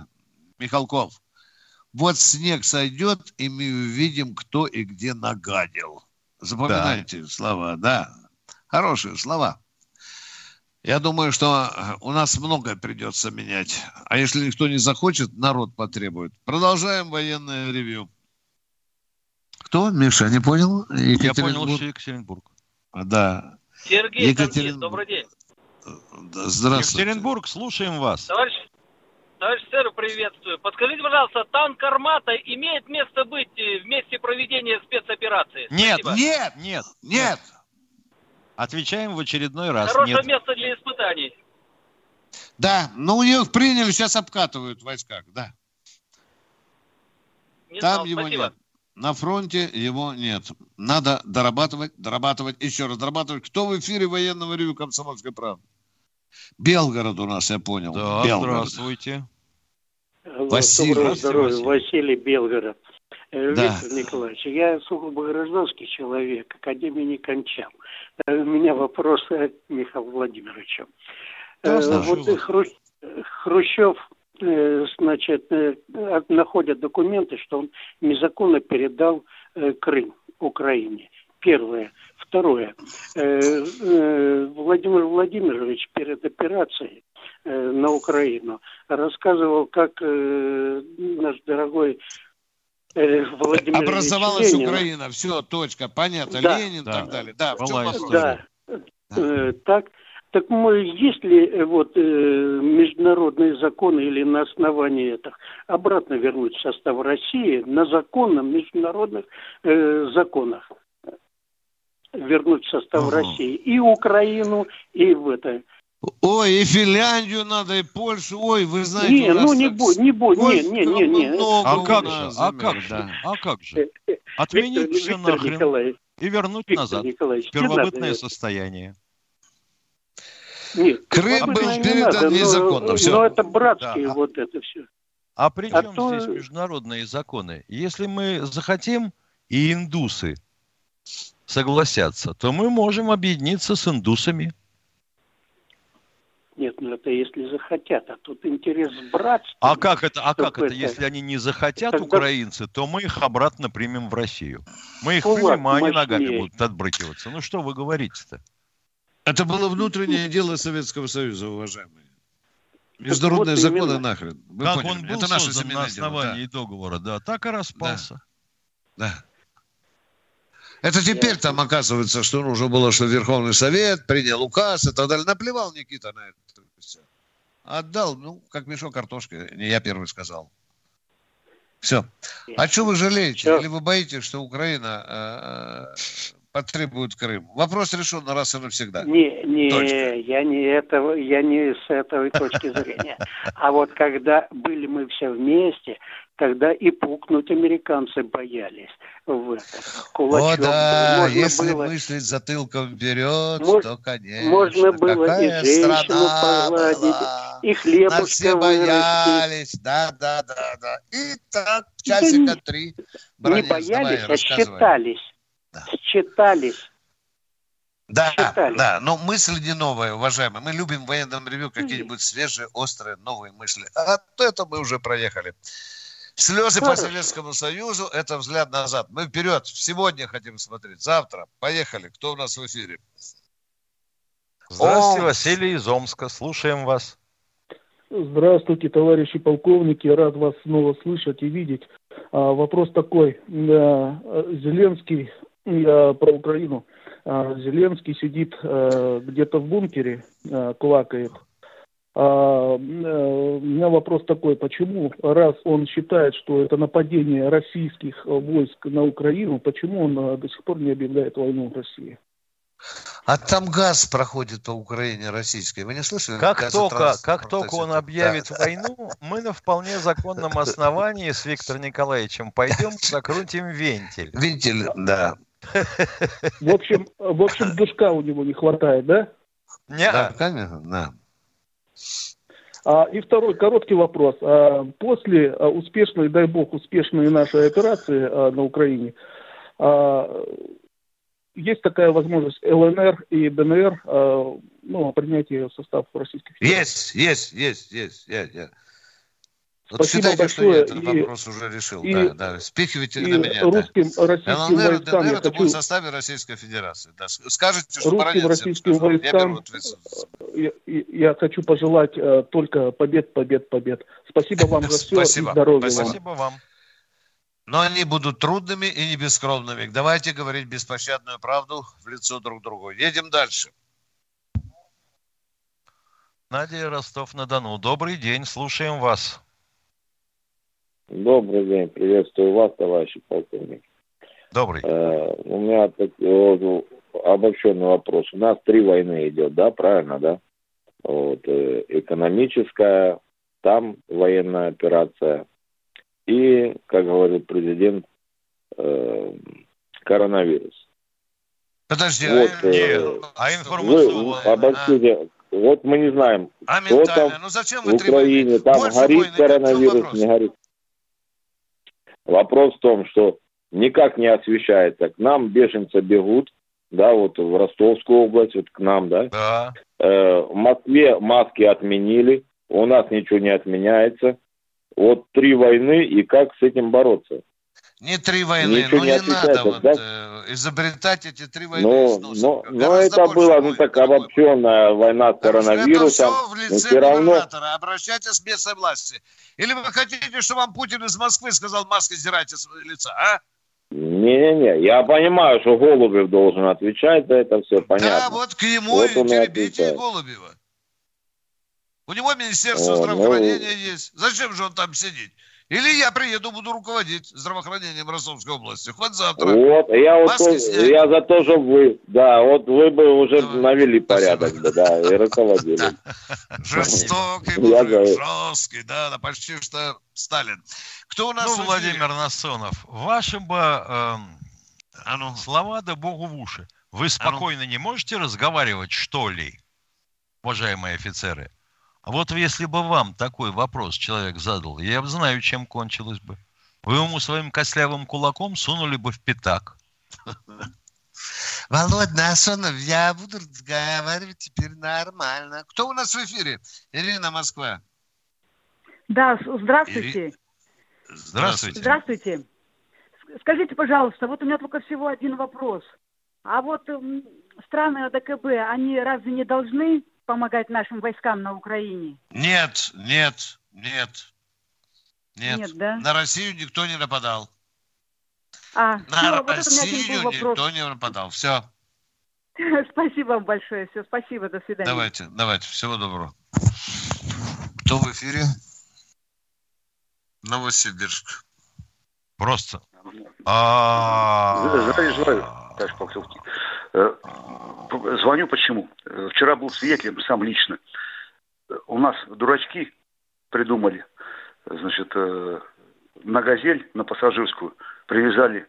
Михалков, вот снег сойдет, и мы увидим, кто и где нагадил. Запоминайте да. слова, да. Хорошие слова. Я думаю, что у нас многое придется менять. А если никто не захочет, народ потребует. Продолжаем военное ревью. Кто, Миша, не понял? Я понял, что Екатеринбург. Да. Сергей Екатерин... добрый день. Здравствуйте. Екатеринбург, слушаем вас. Товарищ, товарищ сэр, приветствую. Подскажите, пожалуйста, танк «Армата» имеет место быть в месте проведения спецоперации? Нет, Спасибо. нет, нет, нет. Отвечаем в очередной раз. Хорошее нет. место для испытаний. Да, ну их приняли, сейчас обкатывают в войсках, да. Не Там знал, его спасибо. нет. На фронте его нет. Надо дорабатывать, дорабатывать, еще раз дорабатывать. Кто в эфире военного ревю «Комсомольской правды»? Белгород у нас, я понял. Да, Белгород. здравствуйте. Василий. Здоровья, Василий Белгород. Э, да. Виктор Николаевич, я сугубо гражданский человек, академии не кончал. Э, у меня вопрос к Михаилу Владимировичу. Да, э, вот Хрущ... Хрущев Э, значит, э, находят документы, что он незаконно передал э, Крым Украине. Первое. Второе. Владимир Владимирович перед операцией на Украину рассказывал, как наш дорогой Владимир Образовалась Ленин, Украина, все, точка, понятно, да, Ленин и да, так далее. Да, да, да. Так, так мы, есть ли э, вот э, международные законы или на основании этих обратно вернуть в состав России на законном международных э, законах вернуть в состав угу. России и Украину и в это Ой, и Финляндию надо, и Польшу. Ой, вы знаете, не, ну не будет, не будет, не, не, не, не. А как же, а как же, а как же? Отменить все нахрен и вернуть назад в первобытное состояние. Нет, Крым был передан незаконно. Все. Но это братские да. вот это все. А при чем а то... здесь международные законы? Если мы захотим, и индусы согласятся, то мы можем объединиться с индусами. Нет, ну это если захотят, а тут интерес братства. А как это, а как это, это, если они не захотят, Тогда... украинцы, то мы их обратно примем в Россию. Мы их ну, примем, а они ногами будут отбрыкиваться. Ну что вы говорите-то? Это было внутреннее дело Советского Союза, уважаемые. Международные вот законы именно. нахрен. Вы как поняли? он был Это создан на основании дело, да. договора, да, так и распался. Да. да. Это теперь Я... там оказывается, что нужно было, что Верховный Совет принял указ и так далее. Наплевал Никита на это все. Отдал, ну, как мешок картошки. Не я первый сказал. Все. А что вы жалеете? Все. Или вы боитесь, что Украина э, потребуют Крым. Вопрос решен раз и навсегда. Не, не, Точка. я не этого, я не с этой точки зрения. А вот когда были мы все вместе, тогда и пукнуть американцы боялись. В О, да, можно если было... мыслить затылком вперед, Мож... то, конечно. Можно было Какая и женщину погладить, была. и хлебушка все боялись, да, да, да, да. И так, часика да три. Не боялись, а считались да. считались. Да, читали. да, но мысль не новая, уважаемые. Мы любим в военном ревю какие-нибудь свежие, острые, новые мысли. А то это мы уже проехали. Слезы Хорошо. по Советскому Союзу – это взгляд назад. Мы вперед, сегодня хотим смотреть, завтра. Поехали. Кто у нас в эфире? Здравствуйте, О! Василий из Омска. Слушаем вас. Здравствуйте, товарищи полковники. Рад вас снова слышать и видеть. А, вопрос такой. Зеленский, я про Украину. А, Зеленский сидит а, где-то в бункере, а, квакает. А, у меня вопрос такой, почему, раз он считает, что это нападение российских войск на Украину, почему он до сих пор не объявляет войну России? А там газ проходит по Украине российской. Вы не слышали? Как только, как только он объявит да. войну, мы на вполне законном основании с Виктором Николаевичем пойдем закрутим вентиль. Вентиль, да. В общем, в общем, душка у него не хватает, да? Не, да, конечно, да. А, и второй короткий вопрос. А, после а, успешной, дай бог, успешной нашей операции а, на Украине, а, есть такая возможность ЛНР и ДНР а, ну, принятия в состав Российской Федерации? Есть, есть, есть, есть. Я, я. Вот Спасибо считайте, большое. что я этот и, вопрос уже решил. И, да, да. Спихивайте на меня. Русским, да. российским ЛНР и ДНР это будет в составе Российской Федерации. Да. Скажите, что русским, российским всем, войскам я, я, я хочу пожелать uh, только побед, побед, побед. Спасибо вам за все Спасибо. и здоровья Спасибо вам. Но они будут трудными и не бескровными. Давайте говорить беспощадную правду в лицо друг другу. Едем дальше. Надя Ростов-на-Дону. Добрый день, слушаем вас. Добрый день, приветствую вас, товарищи полковник. Добрый. Э, у меня так, вот, обобщенный вопрос. У нас три войны идет, да, правильно, да? Вот, э, экономическая, там военная операция и, как говорит президент, э, коронавирус. Подожди, а вот, а, э, а информационная? Вы обобщите, а? вот мы не знаем, а что там ну, зачем в Украине, там Больше горит коронавирус, не горит. Вопрос в том, что никак не освещается. К нам беженцы бегут, да, вот в Ростовскую область, вот к нам, да. Да. Э, в Москве маски отменили, у нас ничего не отменяется. Вот три войны, и как с этим бороться? Не три войны, Ничего ну не, не надо вот, да? э, изобретать эти три войны. Ну, но, но это было, ну, так обобщенная война с коронавирусом. Это все в лице все равно... Обращайтесь с местной власти. Или вы хотите, чтобы вам Путин из Москвы сказал, маски сдирайте с лица, а? Не-не-не, я понимаю, что Голубев должен отвечать за это все, понятно. Да, вот к нему вот и теребите Голубева. У него Министерство О, ну, здравоохранения ну... есть. Зачем же он там сидит? Или я приеду, буду руководить здравоохранением Ростовской области. Хоть завтра. Вот, я, вот тоже, я за то, чтобы вы, да, вот вы бы уже Давай. навели порядок, да, да, и руководили. Жестокий мужик, жесткий, да, да, почти что Сталин. Кто у нас? Ну, Владимир Насонов, ваши бы эм, а ну. слова да богу в уши. Вы спокойно не можете разговаривать, что ли, уважаемые офицеры? А вот если бы вам такой вопрос человек задал, я бы знаю, чем кончилось бы. Вы ему своим костлявым кулаком сунули бы в пятак. Володь Насонов, я буду разговаривать теперь нормально. Кто у нас в эфире? Ирина Москва. Да, здравствуйте. Ири... Здравствуйте. Здравствуйте. Скажите, пожалуйста, вот у меня только всего один вопрос. А вот страны АДКБ, они разве не должны помогать нашим войскам на Украине? Нет, нет, нет. Нет, нет да? на Россию никто не нападал. А, на все, Россию вот никто не нападал. Все. Спасибо вам большое. Все, спасибо, до свидания. Давайте, давайте, всего доброго. Кто в эфире? Новосибирск. Просто. Желаю, товарищ полковник. Э, звоню почему? Вчера был свидетелем сам лично. У нас дурачки придумали, значит, э, на «Газель», на пассажирскую, привязали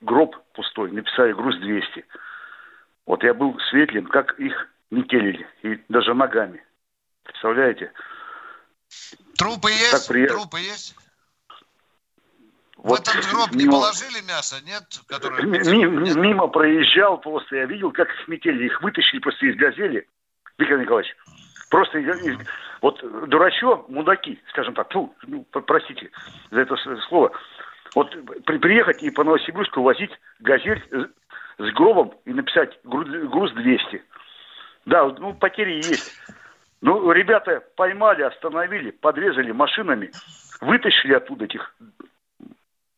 гроб пустой, написали груз 200. Вот я был свидетелем, как их метелили, и даже ногами. Представляете? Трупы есть? При... Трупы есть? Вот в этот гроб не положили мясо, нет? Которое... Мимо, мимо проезжал просто, я видел, как их метели, их вытащили просто из газели. Виктор Николаевич, просто вот дурачок, мудаки, скажем так, ну простите за это слово, вот при, приехать и по Новосибирску возить газель с гробом и написать груз 200. Да, ну потери есть. Ну, ребята поймали, остановили, подрезали машинами, вытащили оттуда этих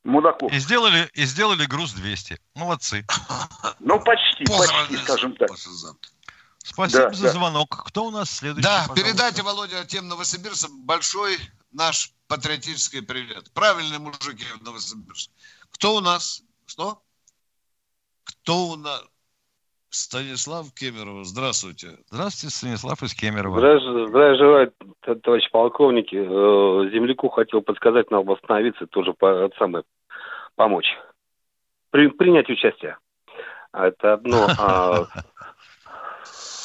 мудаков. И сделали, и сделали груз 200. Молодцы. Ну, почти, почти, скажем так. Спасибо да, за да. звонок. Кто у нас следующий? Да, пожалуйста? передайте, Володя, тем новосибирцам большой наш патриотический привет. Правильные мужики в Новосибирске. Кто у нас? Что? Кто у нас? Станислав Кемерова. Здравствуйте. Здравствуйте, Станислав из Кемерово. Здравия, здравия желаю, товарищ полковники. Э, земляку хотел подсказать, нам восстановиться, тоже по, самое, помочь. При, принять участие. Это одно. А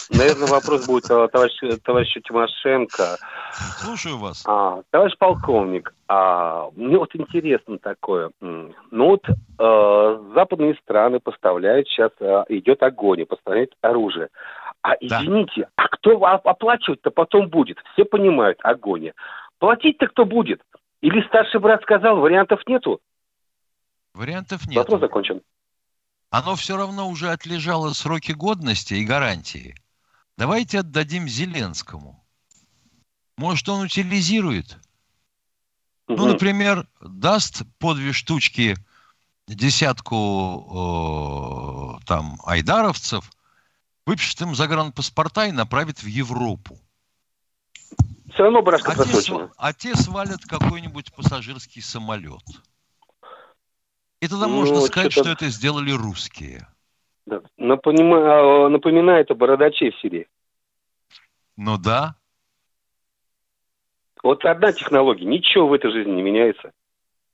Наверное, вопрос будет э, товарищу, товарищу Тимошенко. Слушаю вас. А, товарищ полковник, а, мне вот интересно такое. Ну вот э, западные страны поставляют, сейчас э, идет огонь, поставляют оружие. А извините, да. а кто оплачивать-то потом будет? Все понимают, огонь. Платить-то кто будет? Или старший брат сказал, вариантов нету? Вариантов нет. Вопрос закончен. Оно все равно уже отлежало сроки годности и гарантии. Давайте отдадим Зеленскому. Может, он утилизирует? Угу. Ну, например, даст по две штучки десятку э, там айдаровцев, выпишет им загранпаспорта и направит в Европу. Все равно а те, а те свалят какой-нибудь пассажирский самолет. И тогда ну, можно сказать, что это сделали русские. Да. Напоминает, напоминает о бородаче в Сирии. Ну да. Вот одна технология, ничего в этой жизни не меняется.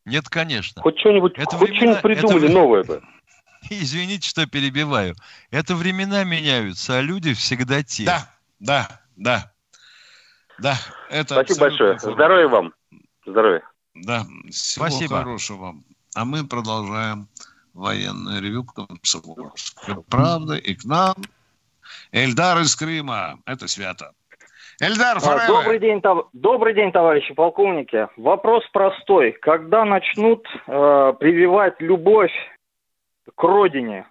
Нет, конечно. Хоть что-нибудь, это хоть времена, что-нибудь придумали это... новое бы. Извините, что перебиваю. Это времена меняются, а люди всегда те. Да, да, да. Да, это Спасибо большое. Форма. Здоровья вам. Здоровья. Да, всего Спасибо. хорошего вам. А мы продолжаем военное ревю Комсомольска. Правда, и к нам Эльдар из Крыма. Это свято. Эльдар, forever. Добрый день, тов... Добрый день, товарищи полковники. Вопрос простой. Когда начнут э, прививать любовь к родине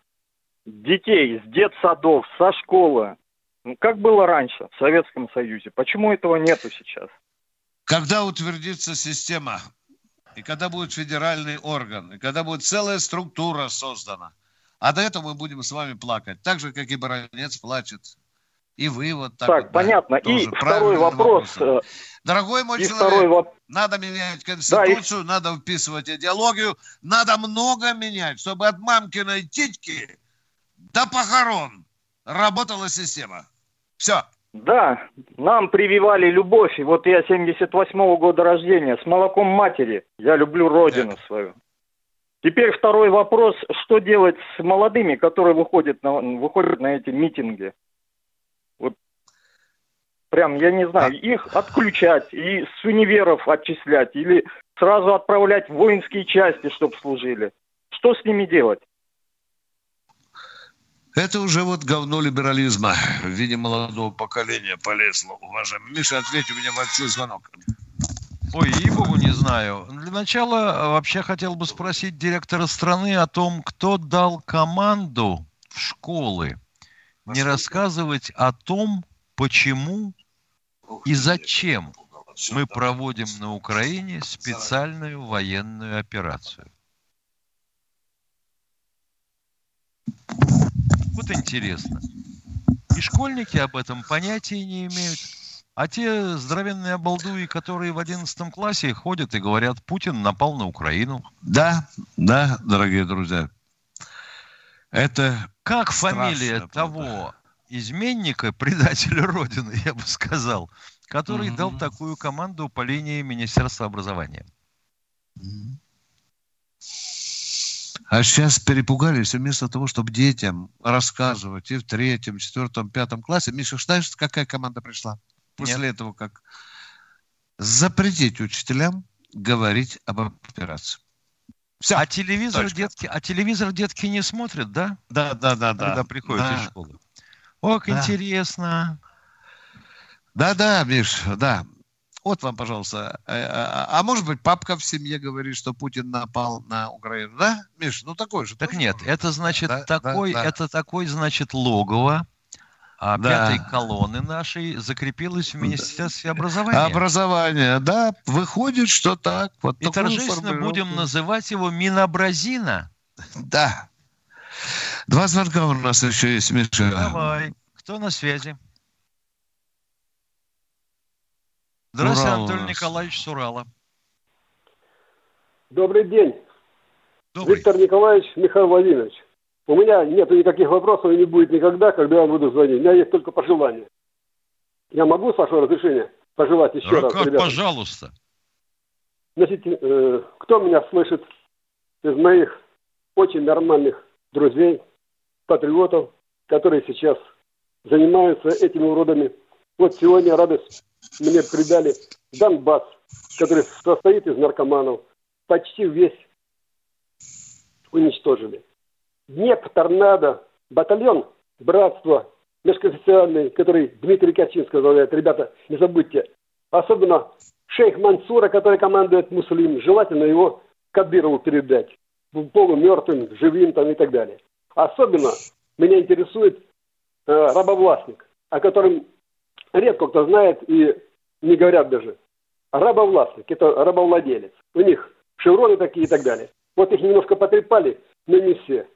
детей с детсадов, со школы, ну, как было раньше в Советском Союзе? Почему этого нету сейчас? Когда утвердится система и когда будет федеральный орган, и когда будет целая структура создана, а до этого мы будем с вами плакать, так же, как и Баранец плачет. И вы вот так. Так, вот, понятно. Да, и второй вопрос. вопрос. Э, Дорогой мой и человек, воп... надо менять Конституцию, да, и... надо вписывать идеологию, надо много менять, чтобы от мамкиной титьки до похорон работала система. Все. Да, нам прививали любовь. И вот я 78-го года рождения, с молоком матери. Я люблю родину так. свою. Теперь второй вопрос, что делать с молодыми, которые выходят на, выходят на эти митинги? Вот прям, я не знаю, их отключать и с универов отчислять или сразу отправлять в воинские части, чтобы служили. Что с ними делать? Это уже вот говно либерализма в виде молодого поколения полезло, уважаемый. Миша, ответь, у меня большой звонок. Ой, ей-богу, не знаю. Для начала э, вообще хотел бы спросить директора страны о том, кто дал команду в школы не рассказывать о том, почему и зачем мы проводим на Украине специальную военную операцию. Вот интересно. И школьники об этом понятия не имеют. А те здоровенные обалдуи, которые в 11 классе ходят и говорят, Путин напал на Украину. Да, да, дорогие друзья. Это Как фамилия правда. того изменника, предателя Родины, я бы сказал, который mm-hmm. дал такую команду по линии Министерства образования? А сейчас перепугались, вместо того, чтобы детям рассказывать и в третьем, четвертом, пятом классе. Миша, знаешь, какая команда пришла? после Нет. этого как запретить учителям говорить об операции. Все. А телевизор Точка. детки, а телевизор детки не смотрят, да? Да, да, да, да. Когда приходят да. из школы. Ох, да. интересно. Да, да, Миш, да. Вот вам, пожалуйста. А, а, а может быть, папка в семье говорит, что Путин напал на Украину, да, Миш? Ну такой же. Так нет, это значит да, такой, да, да. это такой, значит, логово а да. пятой колонны нашей закрепилась в Министерстве образования. Образование, да, выходит, что так. Вот И торжественно будем называть его Минобразина. Да. Два звонка у нас еще есть, Миша. Давай. Кто на связи? Здравствуйте, Урал Анатолий Николаевич Сурала. Добрый день. Добрый. Виктор Николаевич, Михаил Владимирович. У меня нет никаких вопросов и не будет никогда, когда я буду звонить. У меня есть только пожелания. Я могу, с вашего разрешения, пожелать еще ну, раз? Как, ребята? пожалуйста. Значит, э, кто меня слышит из моих очень нормальных друзей, патриотов, которые сейчас занимаются этими уродами. Вот сегодня радость мне придали Донбасс, который состоит из наркоманов. Почти весь уничтожили. Днепр, Торнадо, батальон Братства межконфессиональный, который Дмитрий Качин возглавляет. Ребята, не забудьте. Особенно шейх Мансура, который командует Муслим. Желательно его Кадырову передать. Полумертвым, живым там и так далее. Особенно меня интересует э, рабовластник, о котором редко кто знает и не говорят даже. Рабовластник, это рабовладелец. У них шевроны такие и так далее. Вот их немножко потрепали, но не все.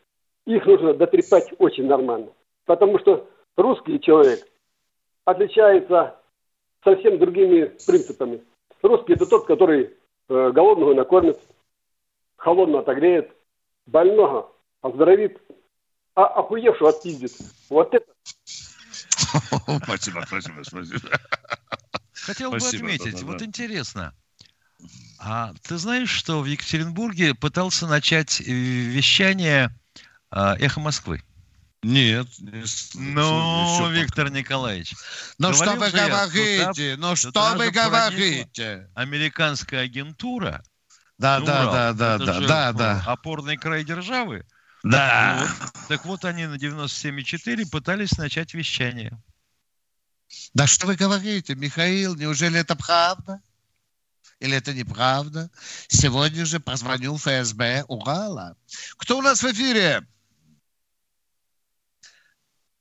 Их нужно дотрепать очень нормально. Потому что русский человек отличается совсем другими принципами. Русский это тот, который э, голодного накормит, холодного отогреет, больного оздоровит, а охуевшего отпиздит. Вот это Спасибо, спасибо, спасибо. Хотел бы отметить, вот интересно, а ты знаешь, что в Екатеринбурге пытался начать э, вещание а, «Эхо Москвы»? Нет. Ну, Виктор Николаевич. Ну, что вы говорите? Ну, что вы говорите? Американская агентура. Да, да, да, да, да, да, да. Опорный край державы. Да. Так вот, так вот они на 97,4 пытались начать вещание. Да что вы говорите, Михаил, неужели это правда? Или это неправда? Сегодня же позвонил ФСБ Урала. Кто у нас в эфире?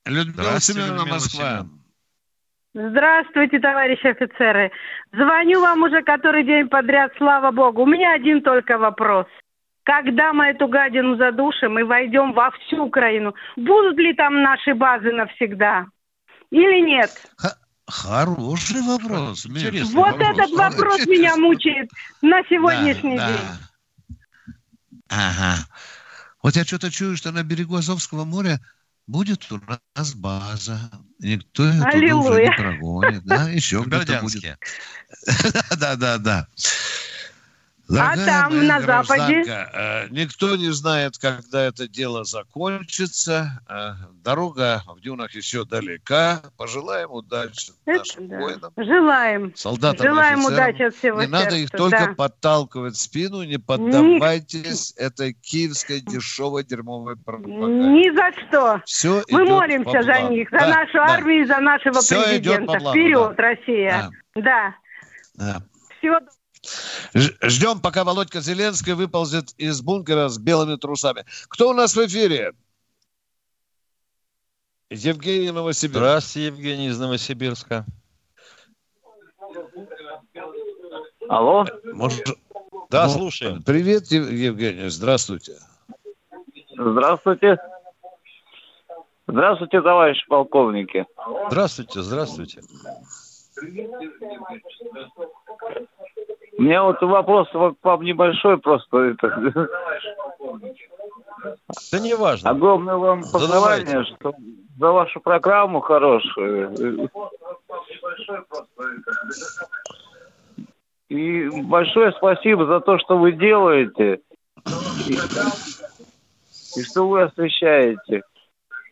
Людмила Семеновна, Москва. Здравствуйте, товарищи офицеры. Звоню вам уже который день подряд, слава богу. У меня один только вопрос. Когда мы эту гадину задушим и войдем во всю Украину, будут ли там наши базы навсегда? Или нет? Хороший вопрос. Интересный вот вопрос. этот вопрос меня мучает на сегодняшний да, день. Да. Ага. Вот я что-то чую, что на берегу Азовского моря будет у нас база. Никто ее туда уже не прогонит. Да, еще кто-то будет. Да, да, да. Дорогая а там на Западе? Э, никто не знает, когда это дело закончится. Э, дорога в дюнах еще далека. Пожелаем удачи это нашим да. воинам. Желаем. Солдатам Желаем удачи от всего Не сердца, надо их только да. подталкивать в спину. Не поддавайтесь Ни... этой киевской дешевой дерьмовой пропаганде. Ни за что. Все Мы молимся за них, за да, нашу да. армию и за нашего Все президента. Вперед, да. Россия. Да. да. Всего доброго. Ждем, пока Володька Зеленский выползет из бункера с белыми трусами. Кто у нас в эфире? Евгений Новосибирск. Здравствуйте, Евгений из Новосибирска. Алло? Может... Да, ну, слушаем. Привет, Евгений, здравствуйте. Здравствуйте. Здравствуйте, товарищи полковники. Здравствуйте, здравствуйте. У меня вот вопрос к вам небольшой просто. Это... Да не важно. Огромное вам пожелание, что за вашу программу хорошую. И большое спасибо за то, что вы делаете. И, и что вы освещаете.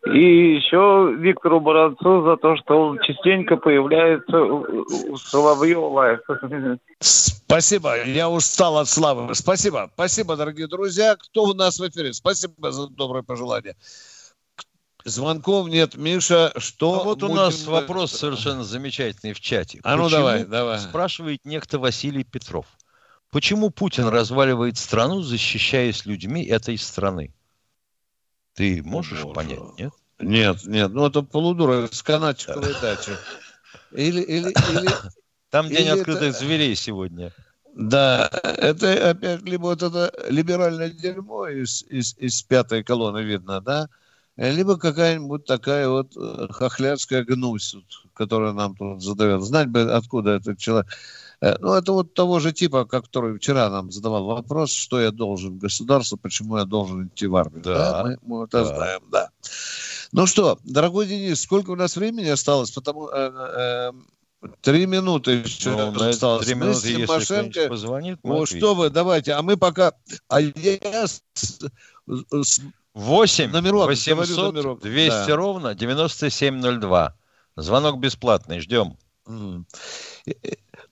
И еще Виктору Баранцу за то, что он частенько появляется у Соловьева. Спасибо, я устал от славы. Спасибо, спасибо, дорогие друзья. Кто у нас в эфире? Спасибо за доброе пожелание. Звонков нет, Миша, что... А вот у нас вопрос совершенно замечательный в чате. А ну Почему, давай, давай. Спрашивает некто Василий Петров. Почему Путин разваливает страну, защищаясь людьми этой страны? Ты можешь Боже. понять, нет? Нет, нет, ну это полудура с канатчиковой дачи. Или, или, или... Там день или открытых это- зверей сегодня. Да, это опять либо вот это либеральное дерьмо из, из, из пятой колонны видно, да, либо какая-нибудь такая вот э, хохлядская гнусь, которая нам тут задает. Знать бы, откуда этот человек. Э, Ну, это вот того же типа, который вчера нам задавал вопрос, что я должен государству, почему я должен идти в армию. Да, мы, мы это да. знаем, да. Ну что, дорогой Денис, сколько у нас времени осталось? Потому э, э, Три минуты еще Ну, осталось. три минуты, если Тимошенко- позвонит, Ну, что вы, давайте. А мы пока... А я с- с- 8 Номерок, 800 говорю номерок, 200 да. ровно 9702. Звонок бесплатный, ждем.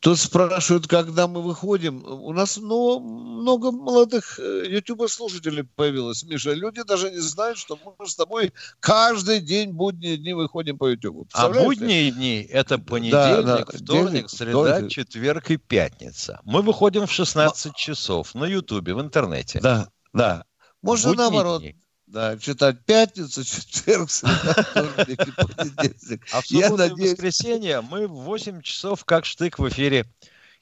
Тут спрашивают, когда мы выходим. У нас ну, много молодых ютуба-слушателей появилось, Миша. Люди даже не знают, что мы с тобой каждый день будние дни выходим по ютубу. А будние дни – это понедельник, да, вторник, понедельник, среда, вторник. четверг и пятница. Мы выходим в 16 часов на Ютубе, в интернете. Да, да. Можно Будние наоборот. дни. Да, читать пятницу, четверг, среда, вторник и понедельник. А в субботу надеюсь, воскресенье мы в 8 часов как штык в эфире.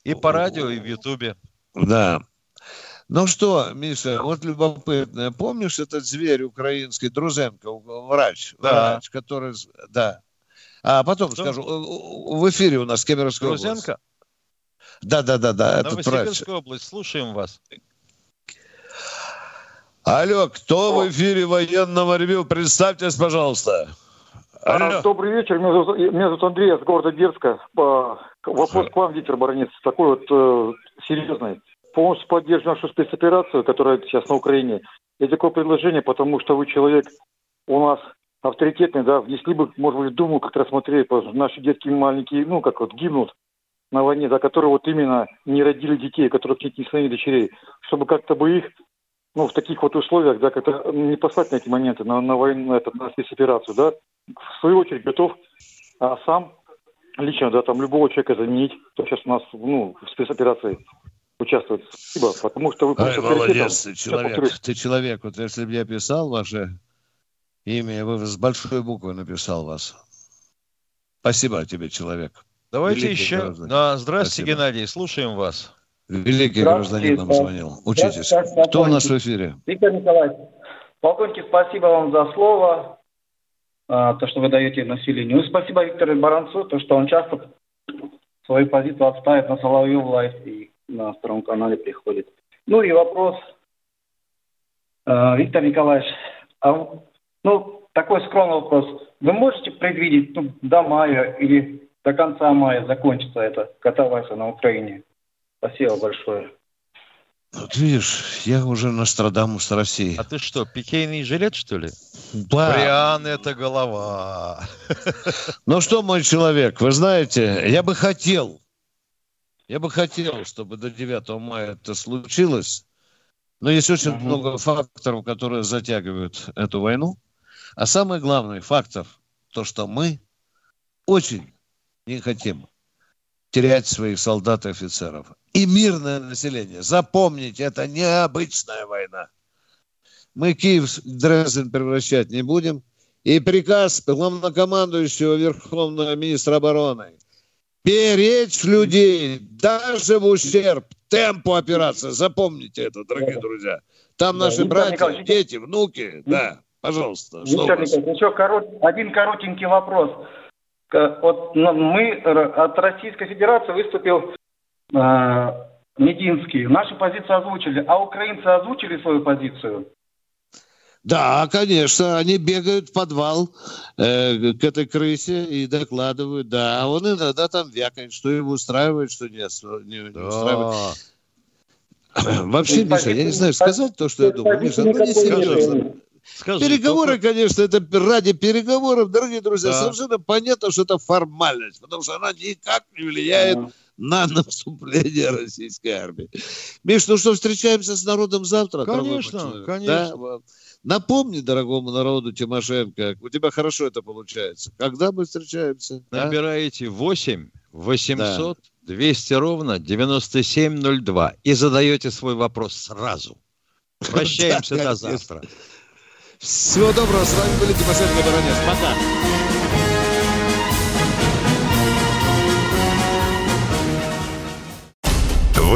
И по радио, и в Ютубе. Да. Ну что, Миша, вот любопытно. Помнишь этот зверь украинский, Друзенко, врач, Да. врач, который... Да. А потом Кто? скажу, в эфире у нас Кемеровская область. Друзенко, Да, да, да, да, этот врач. Область, слушаем вас. Алло, кто в эфире военного ревю? Представьтесь, пожалуйста. Алло. А, Добрый вечер, меня зовут, меня зовут Андрей из города Берска. По- Вопрос к вам, Виктор Баранец, такой вот э, серьезный. Полностью поддерживаю нашу спецоперацию, которая сейчас на Украине. И такое предложение, потому что вы человек у нас авторитетный, да, внесли бы, может быть, думу как рассмотреть, потому что наши детки маленькие, ну, как вот гибнут на войне, да, которые вот именно не родили детей, которых нет ни ни дочерей, чтобы как-то бы их, ну, в таких вот условиях, да, как-то не послать на эти моменты, на, на войну, на, это, на спецоперацию, да, в свою очередь готов а сам лично, да, там любого человека заменить, кто сейчас у нас, ну, в спецоперации участвует. Спасибо, потому что вы Ай, молодец, ты человек. Ты человек. Вот если бы я писал ваше имя, я бы с большой буквы написал вас. Спасибо тебе, человек. Давайте Великий еще. Да, здравствуйте, Спасибо. Геннадий, слушаем вас. Великий гражданин нам звонил. Учитесь. Да, да, Кто у нас в эфире? Виктор Николаевич, полковники, спасибо вам за слово, а, то, что вы даете населению. И спасибо Виктору Баранцу, то, что он часто свою позицию отстаивает на Соловьев Live и на втором канале приходит. Ну и вопрос, А, Виктор Николаевич, а, ну, такой скромный вопрос. Вы можете предвидеть, ну, до мая или до конца мая закончится эта катавасия на Украине? Спасибо большое. Вот видишь, я уже Нострадамус России. А ты что, пикейный жилет, что ли? Да. Бриан это голова. Ну что, мой человек, вы знаете, я бы хотел, я бы хотел, чтобы до 9 мая это случилось, но есть очень много факторов, которые затягивают эту войну. А самый главный фактор, то, что мы очень не хотим терять своих солдат и офицеров. И мирное население. Запомните, это необычная война. Мы Киев Дрезден превращать не будем. И приказ главнокомандующего Верховного министра обороны беречь людей даже в ущерб темпу операции. Запомните это, дорогие друзья. Там Да, наши братья, Николаевич, дети, внуки. Да, пожалуйста. Виктор? Николаевич, еще корот- один коротенький вопрос. Ну, мы р- от Российской Федерации выступил э, Мединский. Наши позиции озвучили, а украинцы озвучили свою позицию? Да, конечно, они бегают в подвал э, к этой крысе и докладывают, да, а он иногда там вякает, что его устраивает, что не, не- не устраивает. Вообще, Миша, я не знаю, сказать то, что я думаю. Миша, ну не серьезно. Скажи, Переговоры, только... конечно, это ради переговоров, дорогие друзья, да. совершенно понятно, что это формальность, потому что она никак не влияет mm. На наступление российской армии. Миш, ну что, встречаемся с народом завтра? Конечно, конечно. Да? Напомни дорогому народу Тимошенко, у тебя хорошо это получается. Когда мы встречаемся? Набираете 8 800 да. 200 ровно 9702 и задаете свой вопрос сразу. Прощаемся до завтра. Всего доброго. С вами были Тимошенко Баранец. Пока.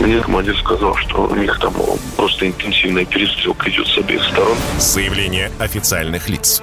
Мне командир сказал, что у них там просто интенсивная перестрелка идет с обеих сторон. Заявление официальных лиц.